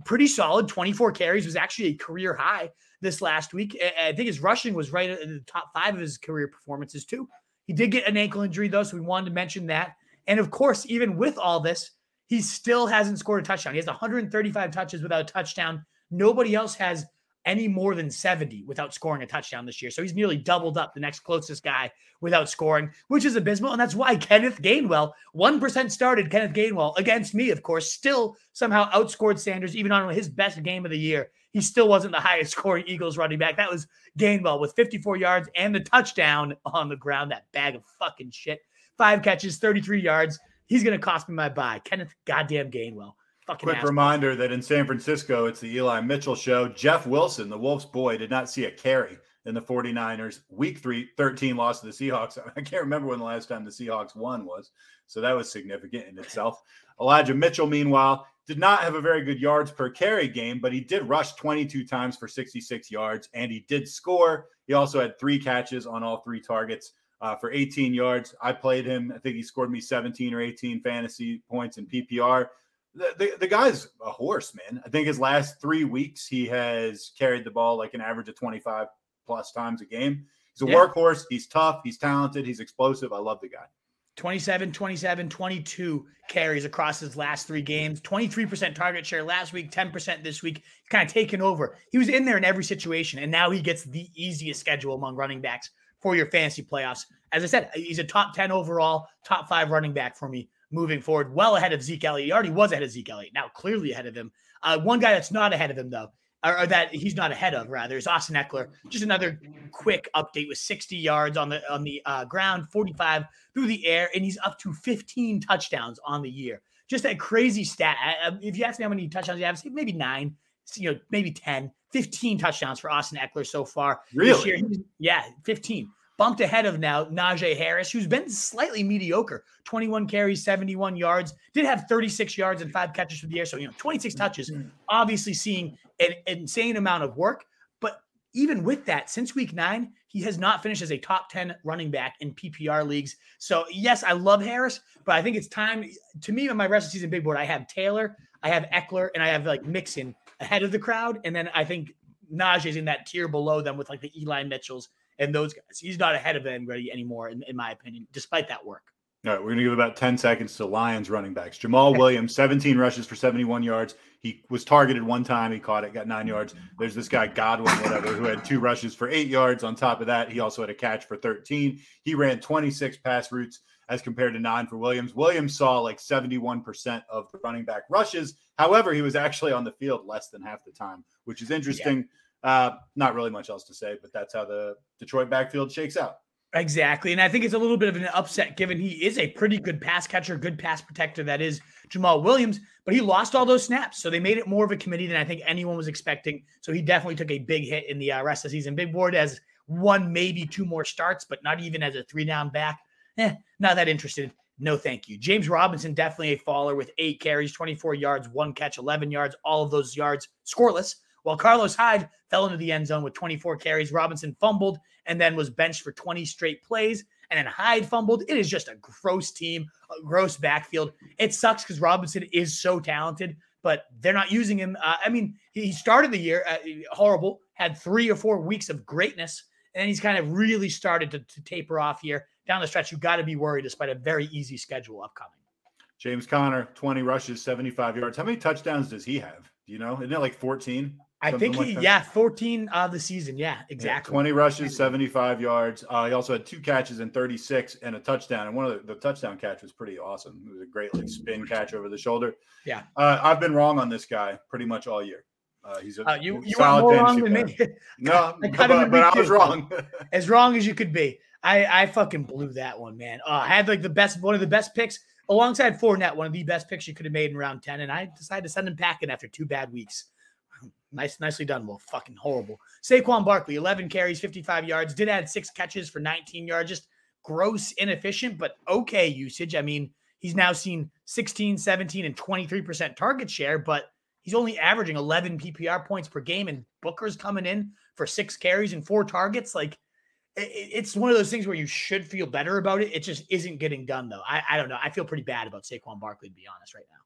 Pretty solid. 24 carries was actually a career high this last week. I think his rushing was right in the top five of his career performances, too. He did get an ankle injury, though, so we wanted to mention that. And of course, even with all this, he still hasn't scored a touchdown. He has 135 touches without a touchdown. Nobody else has any more than 70 without scoring a touchdown this year. So he's nearly doubled up the next closest guy without scoring, which is abysmal. And that's why Kenneth Gainwell, 1% started Kenneth Gainwell against me, of course, still somehow outscored Sanders, even on his best game of the year. He still wasn't the highest scoring Eagles running back. That was Gainwell with 54 yards and the touchdown on the ground. That bag of fucking shit. Five catches, 33 yards. He's going to cost me my buy. Kenneth goddamn Gainwell. Fucking Quick reminder that in San Francisco, it's the Eli Mitchell show. Jeff Wilson, the Wolves boy, did not see a carry in the 49ers week three, 13 loss to the Seahawks. I can't remember when the last time the Seahawks won was. So that was significant in itself. Elijah Mitchell, meanwhile, did not have a very good yards per carry game, but he did rush 22 times for 66 yards and he did score. He also had three catches on all three targets uh, for 18 yards. I played him. I think he scored me 17 or 18 fantasy points in PPR the, the, the guy's a horse, man. I think his last three weeks he has carried the ball like an average of 25 plus times a game. He's a yeah. workhorse. He's tough. He's talented. He's explosive. I love the guy. 27, 27, 22 carries across his last three games, 23% target share last week, 10% this week. He's kind of taken over. He was in there in every situation, and now he gets the easiest schedule among running backs for your fantasy playoffs. As I said, he's a top 10 overall, top five running back for me moving forward, well ahead of Zeke Elliott. He already was ahead of Zeke Elliott, now clearly ahead of him. Uh, one guy that's not ahead of him, though, or, or, that he's not ahead of, rather, is Austin Ekeler. Just another quick update with 60 yards on the on the uh, ground, 45 through the air, and he's up to 15 touchdowns on the year. Just a crazy stat. I, if you ask me how many touchdowns he has, maybe nine, you know, maybe 10, 15 touchdowns for Austin Ekeler so far. Really? Year, yeah, 15 bumped ahead of now Najee Harris, who's been slightly mediocre. 21 carries, 71 yards, did have 36 yards and five catches for the air. So, you know, 26 touches, mm-hmm. obviously seeing an insane amount of work. But even with that, since week nine, he has not finished as a top 10 running back in PPR leagues. So, yes, I love Harris, but I think it's time to me on my rest of season big board. I have Taylor, I have Ekeler, and I have like Mixon ahead of the crowd. And then I think Najee's in that tier below them with like the Eli Mitchells and those guys. He's not ahead of anybody anymore, in, in my opinion, despite that work. All right, we're going to give about 10 seconds to Lions running backs. Jamaal Williams, 17 rushes for 71 yards. He was targeted one time. He caught it, got nine yards. There's this guy, Godwin, whatever, who had two rushes for eight yards. On top of that, he also had a catch for 13. He ran 26 pass routes as compared to nine for Williams. Williams saw like 71% of the running back rushes. However, he was actually on the field less than half the time, which is interesting. Yeah. Uh, not really much else to say, but that's how the Detroit backfield shakes out. Exactly. And I think it's a little bit of an upset given he is a pretty good pass catcher, good pass protector. That is Jamaal Williams, but he lost all those snaps. So they made it more of a committee than I think anyone was expecting. So he definitely took a big hit in the uh, rest of the season. Big board has one, maybe two more starts, but not even as a three down back. Eh, not that interested. No, thank you. James Robinson, definitely a faller with eight carries, 24 yards, one catch, 11 yards, all of those yards scoreless. While Carlos Hyde fell into the end zone with 24 carries, Robinson fumbled and then was benched for 20 straight plays. And then Hyde fumbled. It is just a gross team, a gross backfield. It sucks because Robinson is so talented, but they're not using him. Uh, I mean, he started the year uh, horrible, had three or four weeks of greatness, and then he's kind of really started to, to taper off here. Down the stretch, You've got to be worried despite a very easy schedule upcoming. James Conner, 20 rushes, 75 yards. How many touchdowns does he have? Do you know? Isn't it like 14? I think he, like yeah, 14 of the season. Yeah, exactly. Yeah, 20 rushes, 75 yards. Uh, he also had two catches and 36 and a touchdown. And one of the, the, touchdown catch was pretty awesome. It was a great like spin catch over the shoulder. Yeah. Uh, I've been wrong on this guy pretty much all year. Uh, he's a uh, you, you solid more wrong than me. no, I but, but I was wrong. as wrong as you could be. I, I fucking blew that one, man. Uh, I had like the best, one of the best picks alongside Fournette, one of the best picks you could have made in round 10. And I decided to send him packing after two bad weeks. Nice, nicely done. Well, fucking horrible. Saquon Barkley, 11 carries, 55 yards, did add six catches for 19 yards. Just gross, inefficient, but okay usage. I mean, he's now seen 16, 17, and 23% target share, but he's only averaging 11 PPR points per game, and Booker's coming in for six carries and four targets. Like, it's one of those things where you should feel better about it. It just isn't getting done, though. I, I don't know. I feel pretty bad about Saquon Barkley, to be honest, right now.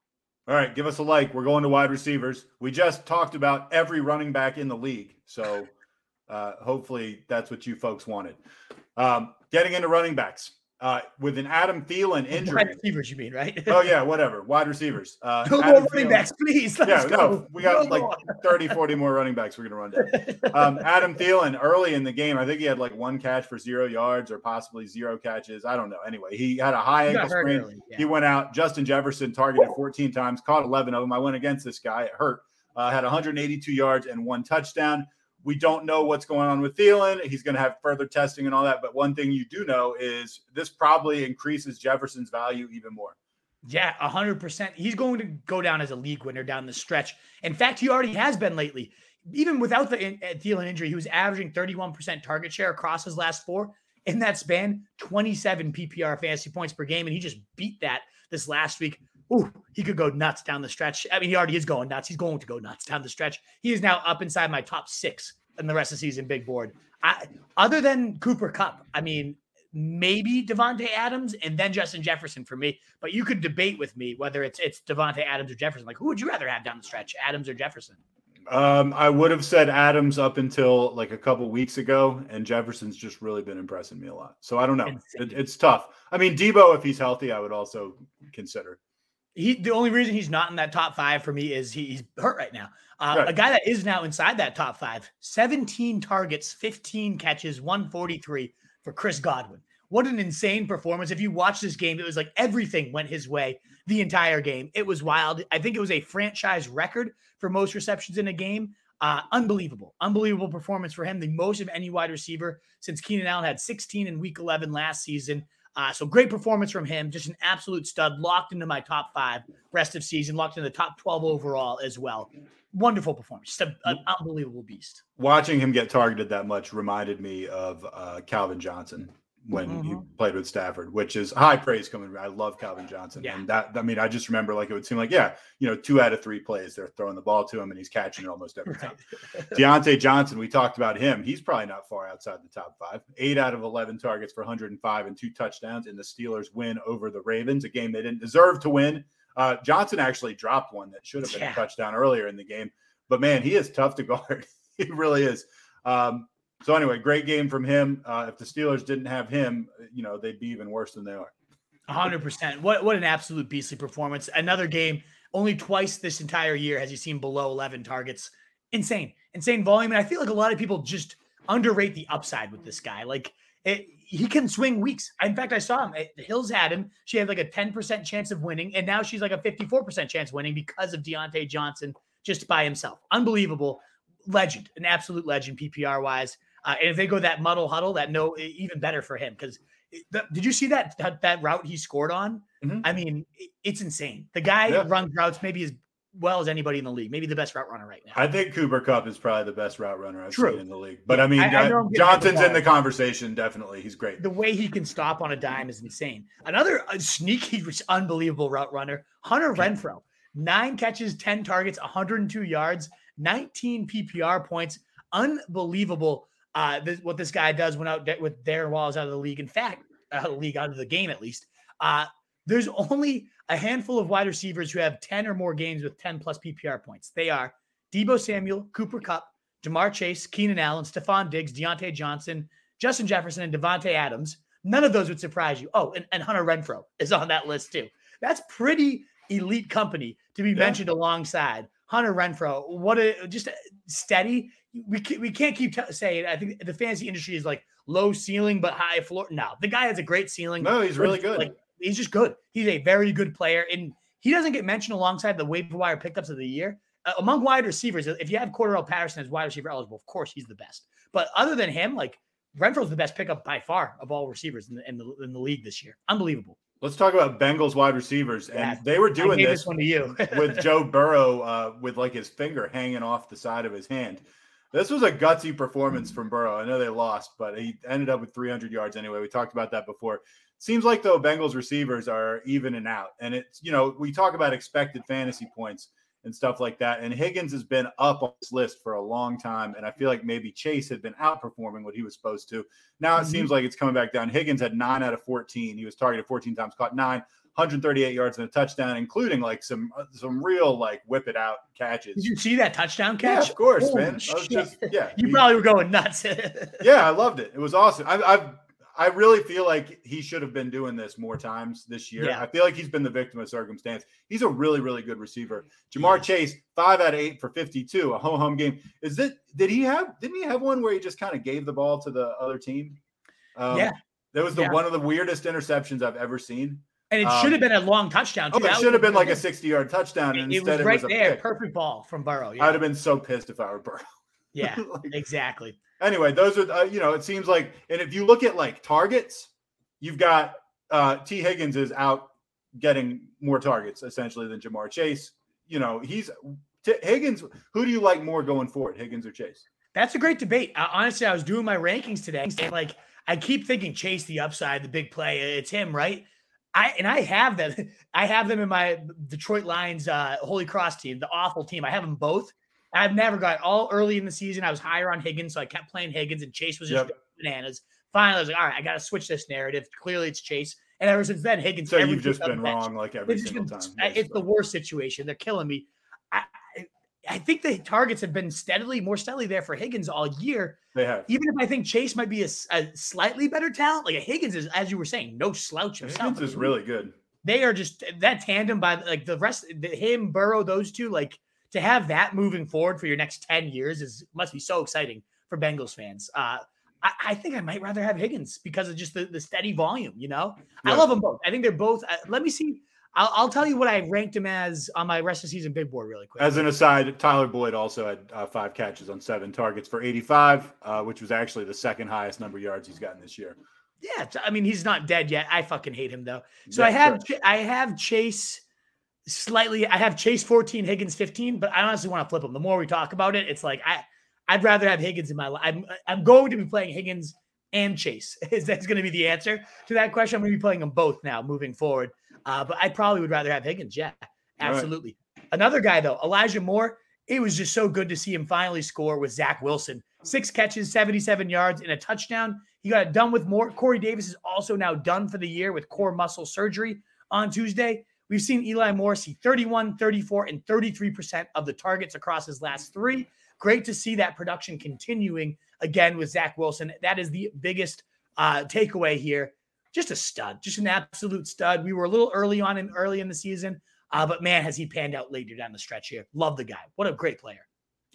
All right, give us a like. We're going to wide receivers. We just talked about every running back in the league. So uh, hopefully that's what you folks wanted. Um, getting into running backs. Uh, with an Adam Thielen injury. Wide receivers, you mean, right? oh, yeah, whatever. Wide receivers. Uh, no more running Thielen. backs, please. Let's yeah, go. no, we got like 30, 40 more running backs we're going to run down. Um, Adam Thielen, early in the game, I think he had like one catch for zero yards or possibly zero catches. I don't know. Anyway, he had a high ankle sprain. Yeah. He went out. Justin Jefferson targeted 14 times, caught 11 of them. I went against this guy. It hurt. Uh, had 182 yards and one touchdown. We don't know what's going on with Thielen. He's going to have further testing and all that. But one thing you do know is this probably increases Jefferson's value even more. Yeah, 100%. He's going to go down as a league winner down the stretch. In fact, he already has been lately. Even without the uh, Thielen injury, he was averaging 31% target share across his last four. In that span, 27 PPR fantasy points per game. And he just beat that this last week. Ooh, he could go nuts down the stretch. I mean, he already is going nuts. He's going to go nuts down the stretch. He is now up inside my top six in the rest of the season, big board. I, other than Cooper Kupp, I mean, maybe Davante Adams and then Justin Jefferson for me. But you could debate with me whether it's it's Davante Adams or Jefferson. Like, who would you rather have down the stretch, Adams or Jefferson? Um, I would have said Adams up until like a couple weeks ago, and Jefferson's just really been impressing me a lot. So I don't know. It, it's tough. I mean, Deebo, if he's healthy, I would also consider. He the only reason he's not in that top five for me is he, he's hurt right now. Uh, right. A guy that is now inside that top five, 17 targets, 15 catches, 143 for Chris Godwin. What an insane performance. If you watch this game, it was like everything went his way the entire game. It was wild. I think it was a franchise record for most receptions in a game. Uh, unbelievable, unbelievable performance for him. The most of any wide receiver since Keenan Allen had 16 in week 11 last season. Uh, so great performance from him. Just an absolute stud, locked into my top five rest of season, locked into the top 12 overall as well. Wonderful performance. Just a, an unbelievable beast. Watching him get targeted that much reminded me of uh, Calvin Johnson when mm-hmm. he played with Stafford, which is high praise coming. I love Calvin Johnson. Yeah. And that, I mean, I just remember like it would seem like, yeah, you know, two out of three plays, they're throwing the ball to him and he's catching it almost every time. Diontae Johnson, we talked about him. He's probably not far outside the top five. Eight out of 11 targets for 105 and two touchdowns in the Steelers win over the Ravens, a game they didn't deserve to win. Uh, Johnson actually dropped one that should have been yeah. a touchdown earlier in the game. But man, he is tough to guard. he really is. Um, so anyway, great game from him. Uh, if the Steelers didn't have him, you know, they'd be even worse than they are. 100%. What what an absolute beastly performance. Another game. Only twice this entire year has he seen below 11 targets. Insane. Insane volume and I feel like a lot of people just underrate the upside with this guy. Like it, he can swing weeks. In fact, I saw him. The Hills had him. She had like a 10% chance of winning, and now she's like a 54% chance of winning because of Diontae Johnson just by himself. Unbelievable. Legend, an absolute legend, PPR wise. Uh, and if they go that muddle huddle, that no, even better for him. Because did you see that, that that route he scored on? Mhm. I mean, it- it's insane. The guy Yeah. runs routes maybe as well as anybody in the league, maybe the best route runner right now. I think Cooper Kupp is probably the best route runner I've True. seen in the league. But I mean, I- I uh, Johnson's in the conversation. Definitely, he's great. the way he can stop on a dime is insane. Another uh, sneaky, unbelievable route runner, Hunter Renfrow. Nine catches, 10 targets, 102 yards, 19 PPR points. Unbelievable uh, this, what this guy does when out with Darren Wallace out of the league. In fact, out of the league, out of the game at least. Uh, there's only a handful of wide receivers who have 10 or more games with 10 plus PPR points. They are Deebo Samuel, Cooper Kupp, Ja'Marr Chase, Keenan Allen, Stefon Diggs, Diontae Johnson, Justin Jefferson, and Davante Adams. None of those would surprise you. Oh, and, and Hunter Renfrow is on that list too. That's pretty elite company to be Yeah. mentioned alongside Hunter Renfrow. What a just a steady. We can't, we can't keep t- saying. I think the fantasy industry is like low ceiling but high floor. No, the guy has a great ceiling. No, he's really good. Like he's just good. He's a very good player, and he doesn't get mentioned alongside the waiver wire pickups of the year. Uh, among wide receivers, if you have Cordell Patterson as wide receiver eligible, of course he's the best. But other than him, like Renfrow's the best pickup by far of all receivers in the, in the, in the league this year. Unbelievable. Let's talk about Bengals wide receivers, and Yeah, they were doing this this one to you. with Joe Burrow uh, with like his finger hanging off the side of his hand. This was a gutsy performance from Burrow. I know they lost, but he ended up with 300 yards anyway. We talked about that before. Seems like though Bengals receivers are even and out, and it's you know we talk about expected fantasy points and stuff like that. And Higgins has been up on this list for a long time, and I feel like maybe Chase had been outperforming what he was supposed to. Now it Mhm. seems like it's coming back down. Higgins had nine out of 14. He was targeted 14 times, caught nine. 138 yards and a touchdown, including like some uh, some real like whip it out catches. Did you see that touchdown catch? Yeah, of course, Holy man. Just yeah. You he- probably were going nuts. yeah, I loved it. It was awesome. I I I really feel like he should have been doing this more times this year. Yeah. I feel like he's been the victim of circumstance. He's a really really good receiver. Ja'Marr Chase, five out of eight for 52, a home home game. Is it? Did he have? Didn't he have one where he just kind of gave the ball to the other team? Um, Yeah. That was the Yeah. one of the weirdest interceptions I've ever seen. And it Um, should have been a long touchdown. Oh, it That should have been like a 60 yard touchdown. It, it was right it was there. pick. Perfect ball from Burrow. I'd have been so pissed if I were Burrow. yeah. Like, Exactly. anyway, those are uh, you know, it seems like, and if you look at like targets, you've got uh Tee Higgins is out getting more targets essentially than Ja'Marr Chase. You know, he's T- Higgins. Who do you like more going forward, Higgins or Chase? That's a great debate. Uh, honestly, I was doing my rankings today. And like, I keep thinking Chase the upside, the big play. It's him, right? I and I have them. I have them in my Detroit Lions uh, Holy Cross team, the awful team. I have them both. I've never got all early in the season. I was higher on Higgins, so I kept playing Higgins, and Chase was just Yep. bananas. Finally, I was like, all right, I got to switch this narrative. Clearly, it's Chase. And ever since then, Higgins. So you've just been wrong like every It's, single been- time. it's the worst situation. They're killing me. I, think the targets have been steadily more steadily there for Higgins all year. They have. Even if I think Chase might be a slightly better talent, like a Higgins is, as you were saying, no slouch himself. Higgins is really good. They are just that tandem by like the rest, the, him, Burrow, those two, like to have that moving forward for your next 10 years is must be so exciting for Bengals fans. Uh, I, I think I might rather have Higgins because of just the, the steady volume, you know? I love them both. I think they're both. Uh, let me see. I'll, I'll tell you what I ranked him as on my rest of season big board really quick. As an aside, Tyler Boyd also had uh, five catches on seven targets for 85, uh, which was actually the second highest number of yards he's gotten this year. yeah, I mean he's not dead yet. I fucking hate him though. So Yeah, I have sure. I have Chase slightly. I have Chase 14, Higgins 15, but I honestly want to flip him. The more we talk about it, it's like I I'd rather have Higgins in my life. I'm I'm going to be playing Higgins and Chase. Is that's going to be the answer to that question? I'm going to be playing them both now moving forward. Uh, but I probably would rather have Higgins. Yeah, All right. absolutely. Another guy though, Elijah Moore. It was just so good to see him finally score with Zach Wilson. Six catches, 77 yards, and a touchdown. He got it done with more. Corey Davis is also now done for the year with core muscle surgery on Tuesday. We've seen Eli Moore see 31, 34, and 33% of the targets across his last three. Great to see that production continuing again with Zach Wilson. That is the biggest uh, takeaway here. Just a stud, just an absolute stud. We were a little early on in early in the season, uh, but man, has he panned out later down the stretch here. Love the guy. What a great player.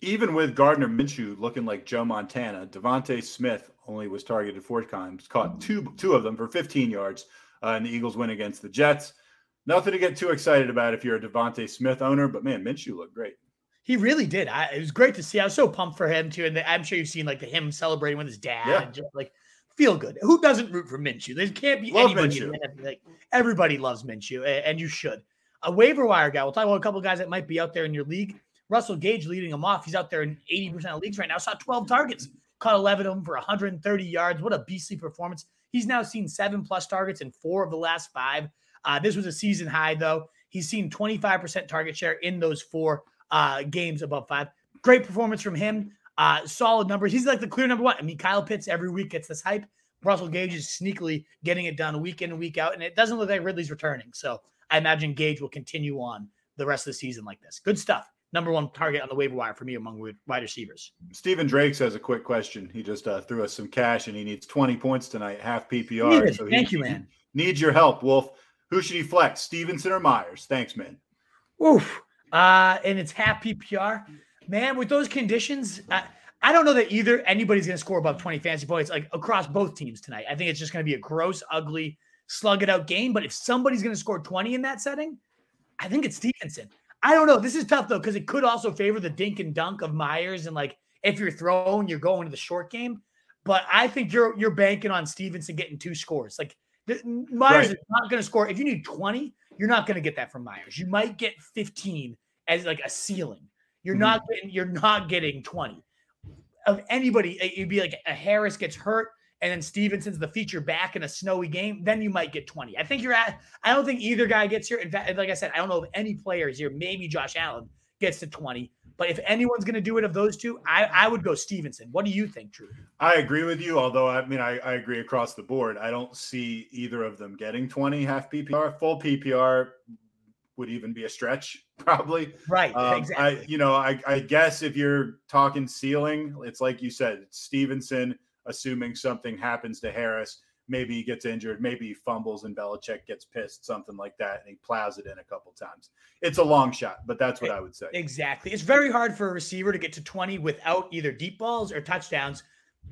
even with Gardner Minshew looking like Joe Montana, DeVonta Smith only was targeted four times, caught two two of them for 15 yards, uh, and the Eagles win against the Jets. Nothing to get too excited about if you're a DeVonta Smith owner, but man, Minshew looked great. He really did. I, it was great to see. I was so pumped for him too, and the, I'm sure you've seen like the him celebrating with his dad, Yeah. and just like feel good. Who doesn't root for Minshew? There can't be Love anybody. Minshew. Like, everybody loves Minshew, and you should. A waiver wire guy. We'll talk about a couple of guys that might be out there in your league. Russell Gage leading him off. He's out there in 80% of leagues right now. Saw 12 targets, caught 11 of them for 130 yards. What a beastly performance. He's now seen seven plus targets in four of the last five. Uh, this was a season high, though. He's seen 25% target share in those four uh, games above five. Great performance from him. Uh, solid numbers. He's like the clear number one. I mean, Kyle Pitts every week gets this hype. Russell Gage is sneakily getting it done week in and week out, and it doesn't look like Ridley's returning. So I imagine Gage will continue on the rest of the season like this. Good stuff. Number one target on the waiver wire for me among wide receivers. Steven Drake says a quick question. He just uh, threw us some cash and he needs 20 points tonight, half PPR. So he- Thank you, man. Needs your help, Wolf. Who should he flex? Stevenson or Meyers? Thanks, man. Oof. Uh, and it's half PPR. Man, with those conditions, I, I don't know that either anybody's going to score above 20 fantasy points like across both teams tonight. I think it's just going to be a gross, ugly, slug it out game. But if somebody's going to score 20 in that setting, I think it's Stevenson. I don't know. This is tough though, because it could also favor the dink and dunk of Meyers. And like if you're throwing, you're going to the short game. But I think you're you're banking on Stevenson getting two scores. Like the, Meyers Right. is not going to score. If you need 20, you're not going to get that from Meyers. You might get 15 as like a ceiling. You're Mhm. not getting you're not getting 20 of anybody. it- It'd be like a Harris gets hurt and then Stevenson's the feature back in a snowy game. Then you might get 20. I think you're at. I don't think either guy gets here. In fact, like I said, I don't know if any players here. Maybe Josh Allen gets to 20. But if anyone's going to do it of those two, I, I would go Stevenson. What do you think, Drew? I agree with you, although I mean I, I agree across the board. I don't see either of them getting 20 half PPR. Full PPR would even be a stretch, probably. Right. Um, exactly. I you know, I, I guess if you're talking ceiling, it's like you said, Stevenson, assuming something happens to Harris. Maybe he gets injured, maybe he fumbles and Belichick gets pissed, something like that, and he plows it in a couple times. It's a long shot, but that's what I would say. Exactly. It's very hard for a receiver to get to 20 without either deep balls or touchdowns.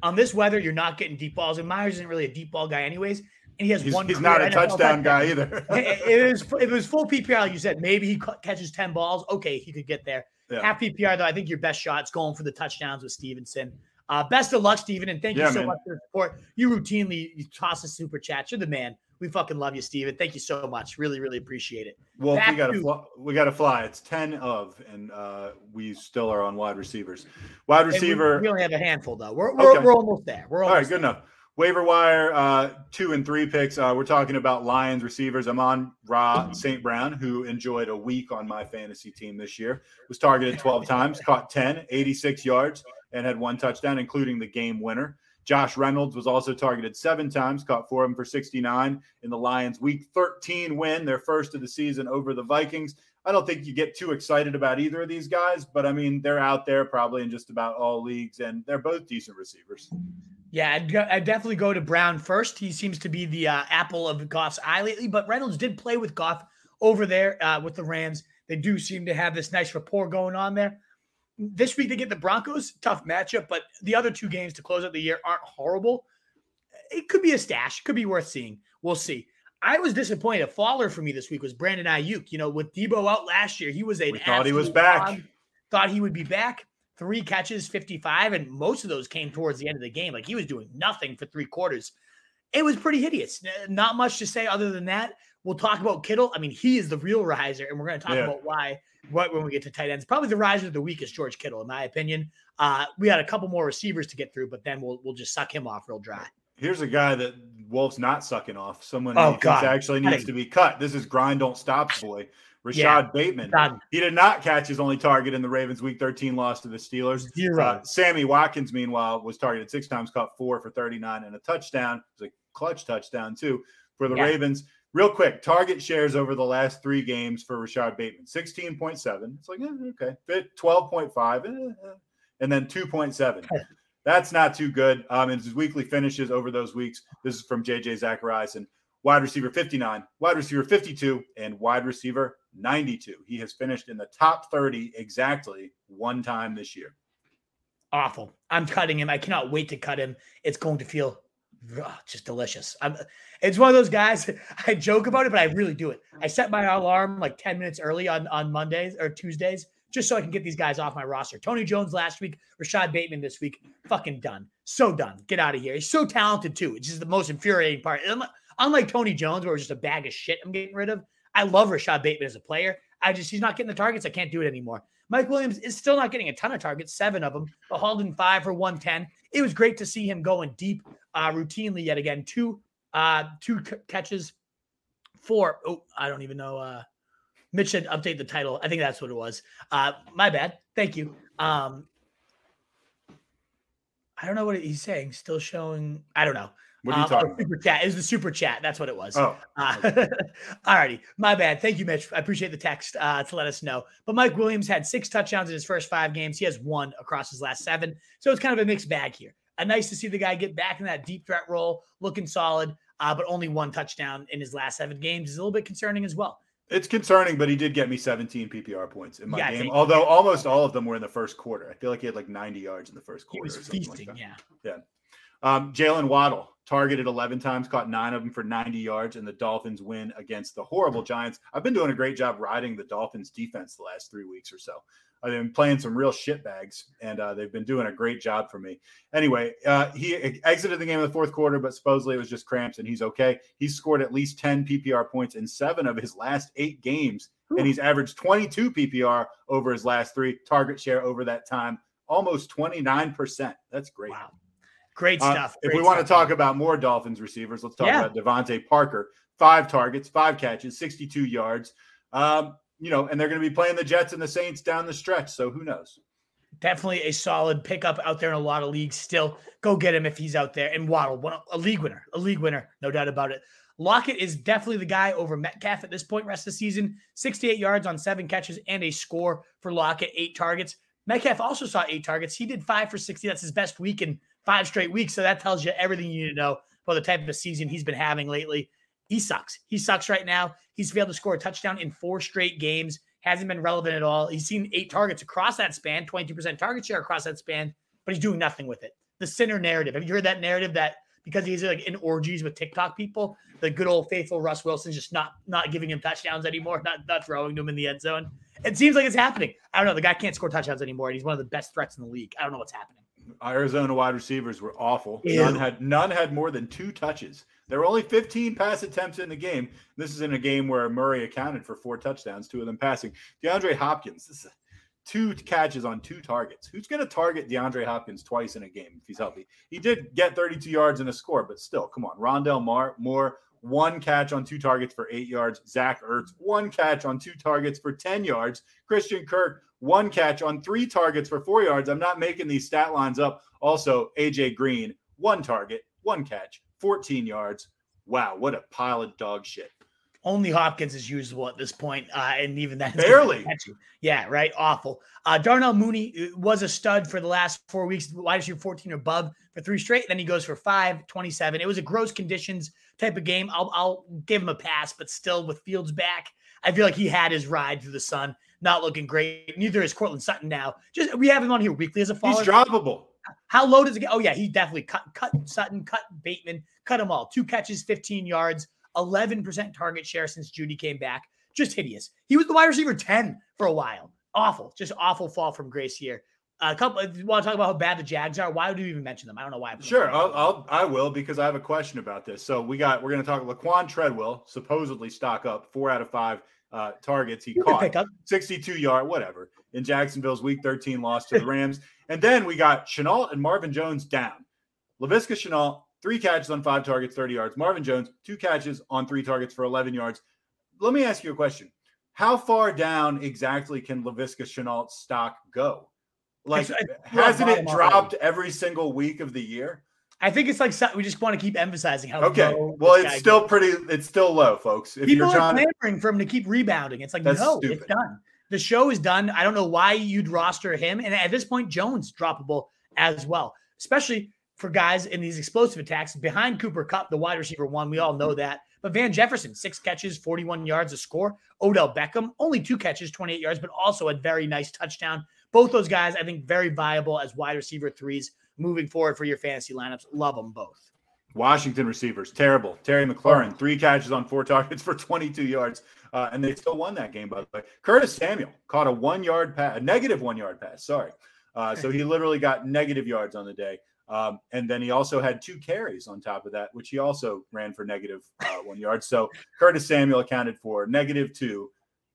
On this weather, you're not getting deep balls, and Meyers isn't really a deep ball guy, anyways. And he has He's, one. he's not a NFL touchdown guy either. it, it was if it was full PPR, you said, maybe he catches 10 balls. Okay, he could get there. Yeah. Half PPR, though, I think your best shot's going for the touchdowns with Stevenson. Uh, best of luck, Steven, and thank Yeah, you so man. much for the support. You routinely you toss a super chat. You're the man. We fucking love you, Steven. Thank you so much. Really, really appreciate it. Well, Back we got to to- fly, we got to fly. It's ten of, and uh, we still are on wide receivers. Wide And we- receiver. We, only have a handful, though. We're, we're, Okay. we're almost there. We're all almost right, good enough. Waiver wire, uh, two and three picks. Uh, we're talking about Lions receivers. Amon Ra St. Brown, who enjoyed a week on my fantasy team this year, was targeted 12 times, caught 10, 86 yards, and had one touchdown, including the game winner. Josh Reynolds was also targeted seven times, caught four of them for 69 in the Lions' week 13 win, their first of the season over the Vikings. I don't think you get too excited about either of these guys, but I mean, they're out there probably in just about all leagues, and they're both decent receivers. Yeah, I'd, go, I'd definitely go to Brown first. He seems to be the uh, apple of Goff's eye lately, but Reynolds did play with Goff over there uh, with the Rams. They do seem to have this nice rapport going on there. This week they get the Broncos, tough matchup, but the other two games to close out the year aren't horrible. It could be a stash, could be worth seeing. We'll see. I was disappointed. A faller for me this week was Brandon Aiyuk. You know, with Debo out last year, he was a thought he was back. Thought he would be back three catches, 55, and most of those came towards the end of the game. Like he was doing nothing for three quarters. It was pretty hideous. Not much to say other than that. We'll talk about Kittle. I mean, he is the real riser, and we're going to talk Yeah. about why right when we get to tight ends. Probably the riser of the week is George Kittle, in my opinion. Uh, we had a couple more receivers to get through, but then we'll we'll just suck him off real dry. Here's a guy that Wolf's not sucking off. Someone Oh, God. actually needs to be cut. This is grind don't stop boy. Rashad Yeah. Bateman. Done. He did not catch his only target in the Ravens week 13 loss to the Steelers. Zero. Uh, Sammy Watkins, meanwhile, was targeted six times, caught four for 39 and a touchdown. It was a clutch touchdown, too, for the Yeah. Ravens. Real quick, target shares over the last three games for Rashad Bateman 16.7. It's like, eh, okay. Fit 12.5, eh, eh, and then 2.7. That's not too good. Um, and his weekly finishes over those weeks. This is from JJ Zachariason. wide receiver 59, wide receiver 52, and wide receiver 92. He has finished in the top 30 exactly one time this year. Awful. I'm cutting him. I cannot wait to cut him. It's going to feel just delicious. I'm, it's one of those guys. I joke about it, but I really do it. I set my alarm like 10 minutes early on on Mondays or Tuesdays just so I can get these guys off my roster. Tony Jones last week, Rashad Bateman this week, fucking done. So done. Get out of here. He's so talented too. It's just the most infuriating part. Unlike Tony Jones, where it's just a bag of shit I'm getting rid of, I love Rashad Bateman as a player. I just he's not getting the targets. I can't do it anymore. Mike Williams is still not getting a ton of targets, seven of them, but hauled in five for 110. It was great to see him going deep uh, routinely yet again. Two uh, two c- catches, four. Oh, I don't even know. Uh, Mitch said update the title. I think that's what it was. Uh, my bad. Thank you. Um, I don't know what he's saying. Still showing. I don't know. What are you Uh, talking oh, about? Chat. It was the super chat. That's what it was. Oh, Uh, alrighty, my bad. Thank you, Mitch. I appreciate the text uh, to let us know. But Mike Williams had six touchdowns in his first five games. He has one across his last seven, so it's kind of a mixed bag here. Uh, nice to see the guy get back in that deep threat role, looking solid. Uh, but only one touchdown in his last seven games is a little bit concerning as well. It's concerning, but he did get me 17 PPR points in my Yeah, game. Although almost all of them were in the first quarter. I feel like he had like 90 yards in the first He quarter. was or something like feasting. that. yeah. Um, Jalen Waddle targeted 11 times, caught nine of them for 90 yards, and the Dolphins win against the horrible Giants. I've been doing a great job riding the Dolphins defense the last three weeks or so. I've been playing some real shit bags, and uh, they've been doing a great job for me. Anyway, uh, he exited the game in the fourth quarter, but supposedly it was just cramps, and he's okay. He's scored at least 10 PPR points in seven of his last eight games, and he's averaged 22 PPR over his last three. Target share over that time, almost 29%. That's great. Wow. Great Uh, stuff. if Great we want to talk about more Dolphins receivers, let's talk Yeah. about DeVante Parker. Five targets, five catches, 62 yards. Um, you know, and they're going to be playing the Jets and the Saints down the stretch. So who knows? definitely a solid pickup out there in a lot of leagues. Still, go get him if he's out there. And Waddle, a league winner, a league winner, no doubt about it. Lockett is definitely the guy over Metcalf at this point, rest of the season. 68 yards on seven catches and a score for Lockett, eight targets. Metcalf also saw eight targets. He did five for 60. That's his best week in five straight weeks. So that tells you everything you need to know about the type of season he's been having lately. He sucks. He sucks right now. He's failed to score a touchdown in four straight games. Hasn't been relevant at all. He's seen eight targets across that span, 22% target share across that span, but he's doing nothing with it. The sinner narrative. Have you heard that narrative that because he's like in orgies with TikTok people, the good old faithful Russ Wilson's just not not giving him touchdowns anymore, not not throwing to him in the end zone. It seems like it's happening. I don't know. The guy can't score touchdowns anymore, and he's one of the best threats in the league. I don't know what's happening. Arizona wide receivers were awful. Ew. None had none had more than two touches. There were only 15 pass attempts in the game. This is in a game where Murray accounted for four touchdowns, two of them passing. DeAndre Hopkins, this is two catches on two targets. Who's going to target DeAndre Hopkins twice in a game if he's healthy? He did get 32 yards and a score, but still, come on. Rondell Mar- Moore, one catch on two targets for eight yards. Zach Ertz, one catch on two targets for 10 yards. Christian Kirk, one catch on three targets for four yards. I'm not making these stat lines up. Also, AJ Green, one target, one catch, 14 yards. Wow, what a pile of dog shit. Only Hopkins is usable at this point, uh, and even that Barely. Yeah, right. Awful. Uh, Darnell Mooney uh, was a stud for the last four weeks, Why wide receiver 14 or above for three straight. Then he goes for five, 27. It was a gross conditions type of game. I'll, I'll give him a pass, but still with Fields back, I feel like he had his ride through the sun. Not looking great. Neither is Courtland Sutton now. Just we have him on here weekly as a fall. He's droppable. How low does it get? Oh, yeah, he definitely cut cut Sutton, cut Bateman, cut them all. Two catches, 15 yards, 11% target share since Jeudy came back. Just hideous. He was the wide receiver 10 for a while. Awful. Just awful fall from grace here. A couple if you want to talk about how bad the Jags are, why would you even mention them? I don't know why. I put them Sure. I'll, I'll I will because I have a question about this. So we got we're going to talk Laquan Treadwell supposedly stock up four out of five uh, targets he caught. pick up. 62 yard, whatever, in Jacksonville's week 13 loss to the Rams. and then we got Shenault and Marvin Jones down. Laviska Shenault, three catches on five targets, 30 yards. Marvin Jones, two catches on three targets for 11 yards. Let me ask you a question. How far down exactly can Laviska Shenault's stock go? Like, hasn't it dropped every single week of the year? I think it's like we just want to keep emphasizing how Okay. Well, it's still goes. pretty, it's still low, folks. If People you're are to, clamoring for him to keep rebounding. It's like, no, stupid. it's done. The show is done. I don't know why you'd roster him. And at this point, Jones droppable as well, especially for guys in these explosive attacks behind Cooper Kupp, the wide receiver one. We all know that. But Van Jefferson, six catches, 41 yards a score. Odell Beckham, only two catches, 28 yards, but also a very nice touchdown. Both those guys, I think, very viable as wide receiver threes moving forward for your fantasy lineups. Love them both. Washington receivers, terrible. Terry McLaurin, three catches on four targets for 22 yards, uh, and they still won that game, by the way. Curtis Samuel caught a one yard pass, a negative one yard pass, sorry. Uh, so he literally got negative yards on the day. Um, and then he also had two carries on top of that, which he also ran for negative uh, one yard. So Curtis Samuel accounted for negative two.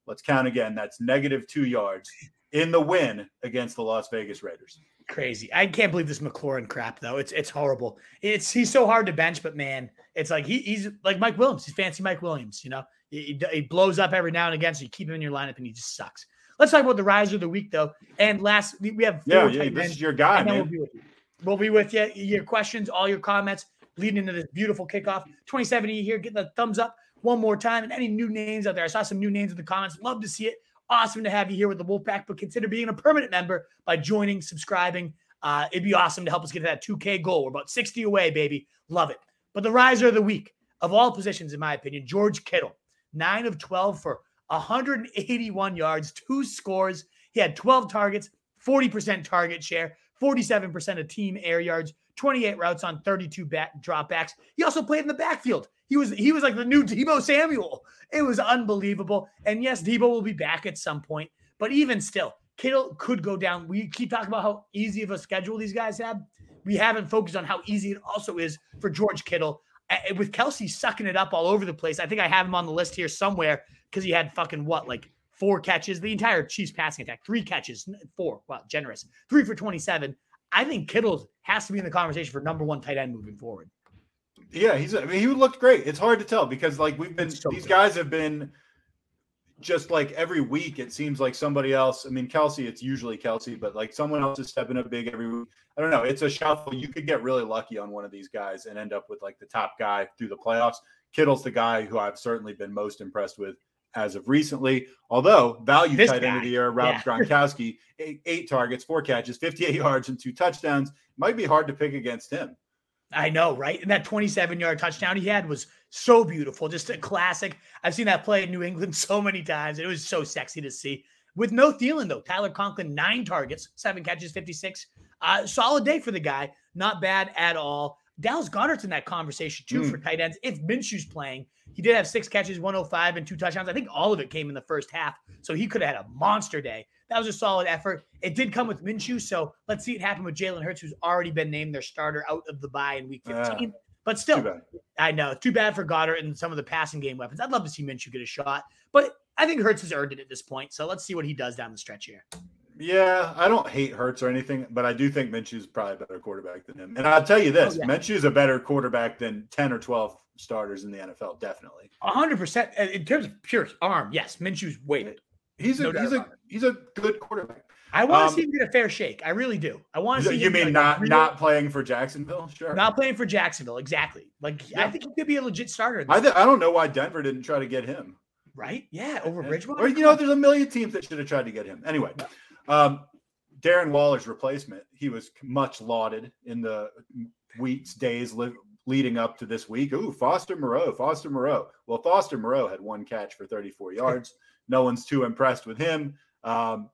Let's count again. That's negative two yards in the win against the Las Vegas Raiders. Crazy. I can't believe this McLaurin crap though. It's it's horrible. It's he's so hard to bench, but man, it's like he, he's like Mike Williams. He's fancy Mike Williams. You know, he, he blows up every now and again, so you keep him in your lineup, and he just sucks. Let's talk about the riser of the week though. And last we have yeah, yeah this is your guy, man. We'll be, with you. we'll be with you. Your questions, all your comments leading into this beautiful kickoff. 2070 here. Get the thumbs up one more time. And any new names out there. I saw some new names in the comments. Love to see it. Awesome to have you here with the Wolfpack, but consider being a permanent member by joining, subscribing. Uh, it'd be awesome to help us get to that 2K goal. We're about 60 away, baby. Love it. But the riser of the week, of all positions, in my opinion, George Kittle, nine of 12 for 181 yards, two scores. He had 12 targets, 40% target share, 47% of team air yards, 28 routes on 32 back dropbacks. He also played in the backfield. He was he was like the new Deebo Samuel. It was unbelievable. And yes, Deebo will be back at some point, but even still, Kittle could go down. We keep talking about how easy of a schedule these guys have. We haven't focused on how easy it also is for George Kittle. With Kelce sucking it up all over the place, I think I have him on the list here somewhere because he had fucking what, like four catches, the entire Chiefs passing attack, three catches, four, well, generous, three for 27. I think Kittle has to be in the conversation for number one tight end moving forward. Yeah, he's. I mean, he looked great. It's hard to tell because like we've been, so these good. guys have been just like every week. It seems like somebody else. I mean, Kelce, it's usually Kelce, but like someone else is stepping up big every week. I don't know. It's a shuffle. You could get really lucky on one of these guys and end up with like the top guy through the playoffs. Kittle's the guy who I've certainly been most impressed with as of recently. Although value this tight guy. end of the year, Rob yeah. Gronkowski, eight, eight, targets, four catches, 58 yards, and two touchdowns. Might be hard to pick against him. I know, right? And that 27 yard touchdown he had was so beautiful, just a classic. I've seen that play in New England so many times. It was so sexy to see. With no Thielen, though, Tyler Conklin, nine targets, seven catches, 56. Uh, solid day for the guy. Not bad at all. Dallas Goedert's in that conversation too mm. for tight ends. If Minshew's playing, he did have six catches, 105, and two touchdowns. I think all of it came in the first half. So he could have had a monster day. That was a solid effort. It did come with Minshew. So let's see it happen with Jalen Hurts, who's already been named their starter out of the bye in week 15. Uh, but still, I know. Too bad for Goedert and some of the passing game weapons. I'd love to see Minshew get a shot. But I think Hurts has earned it at this point. So let's see what he does down the stretch here. Yeah, I don't hate Hurts or anything, but I do think Minshew's probably a better quarterback than him. And I'll tell you this: oh, yeah. Minshew's a better quarterback than ten or twelve starters in the NFL. Definitely, hundred percent in terms of pure arm. Yes, Minshew's way. He's a he's a he's a good quarterback. I want to um, see him get a fair shake. I really do. I want to see. You mean like not real, not playing for Jacksonville? Sure. Not playing for Jacksonville. Exactly. Like yeah. I think he could be a legit starter. I th- I don't know why Denver didn't try to get him. Right? Yeah, over Bridgewater. Or you know, there's a million teams that should have tried to get him. Anyway, um, Darren Waller's replacement, he was much lauded in the weeks, days li- leading up to this week. Ooh, Foster Moreau, Foster Moreau. Well, Foster Moreau had one catch for 34 yards. No one's too impressed with him. Um,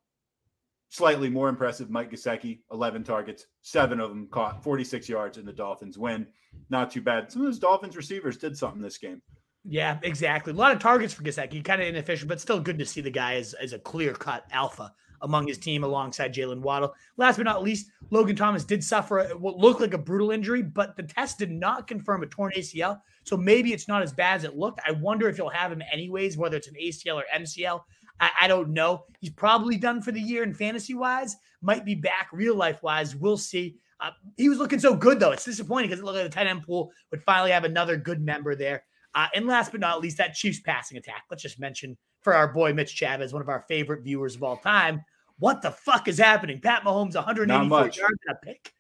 slightly more impressive, Mike Gesicki, 11 targets, seven of them caught, 46 yards, and the Dolphins win. Not too bad. Some of those Dolphins receivers did something this game. Yeah, exactly. A lot of targets for Gesicki, kind of inefficient, but still good to see the guy as, as a clear cut alpha among his team alongside Jalen Waddle. Last but not least, Logan Thomas did suffer what looked like a brutal injury, but the test did not confirm a torn ACL. So maybe it's not as bad as it looked. I wonder if you'll have him anyways, whether it's an ACL or MCL. I, I don't know. He's probably done for the year in fantasy wise, might be back real life wise. We'll see. Uh, he was looking so good though. It's disappointing because it looked like the tight end pool would finally have another good member there. Uh, and last but not least, that Chiefs passing attack. Let's just mention for our boy Mitch Chavez, one of our favorite viewers of all time. What the fuck is happening? Pat Mahomes, 184 yards and a pick.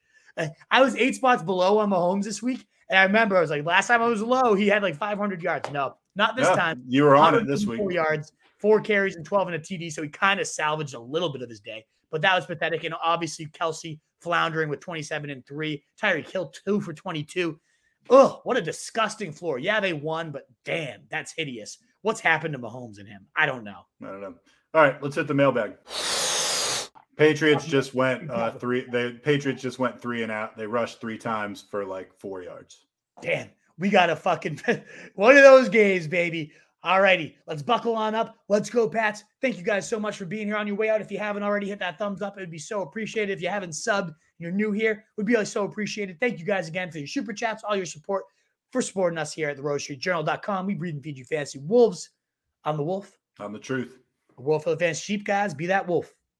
I was eight spots below on Mahomes this week. And I remember I was like, last time I was low, he had like 500 yards. No, not this yeah, time. You were on it this week. Four yards, four carries, and 12 in a TD. So he kind of salvaged a little bit of his day. but that was pathetic. And obviously, Kelce floundering with 27 and three. Tyreek Hill, two for 22. Ugh, what a disgusting floor. Yeah, they won, but damn, that's hideous. What's happened to Mahomes and him? I don't know. I don't know. All right, let's hit the mailbag. Patriots just went uh, three. The Patriots just went three and out. They rushed three times for like four yards. Damn, we got a fucking one of those games, baby. All righty, let's buckle on up. Let's go, Pats. Thank you guys so much for being here on your way out. If you haven't already, hit that thumbs up. It would be so appreciated. If you haven't subbed, you're new here, would be so appreciated. Thank you guys again for your super chats, all your support for supporting us here at the Roto Street Journal.com. We breed and feed you fancy wolves. I'm the wolf. I'm the truth. A wolf for the fans, sheep guys. Be that wolf.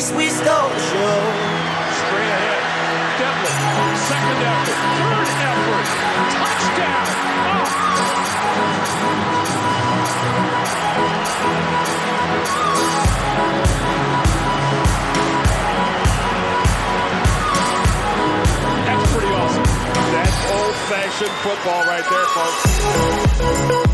Least we stole the show. Second third touchdown. That's pretty awesome. That's old-fashioned football right there, folks.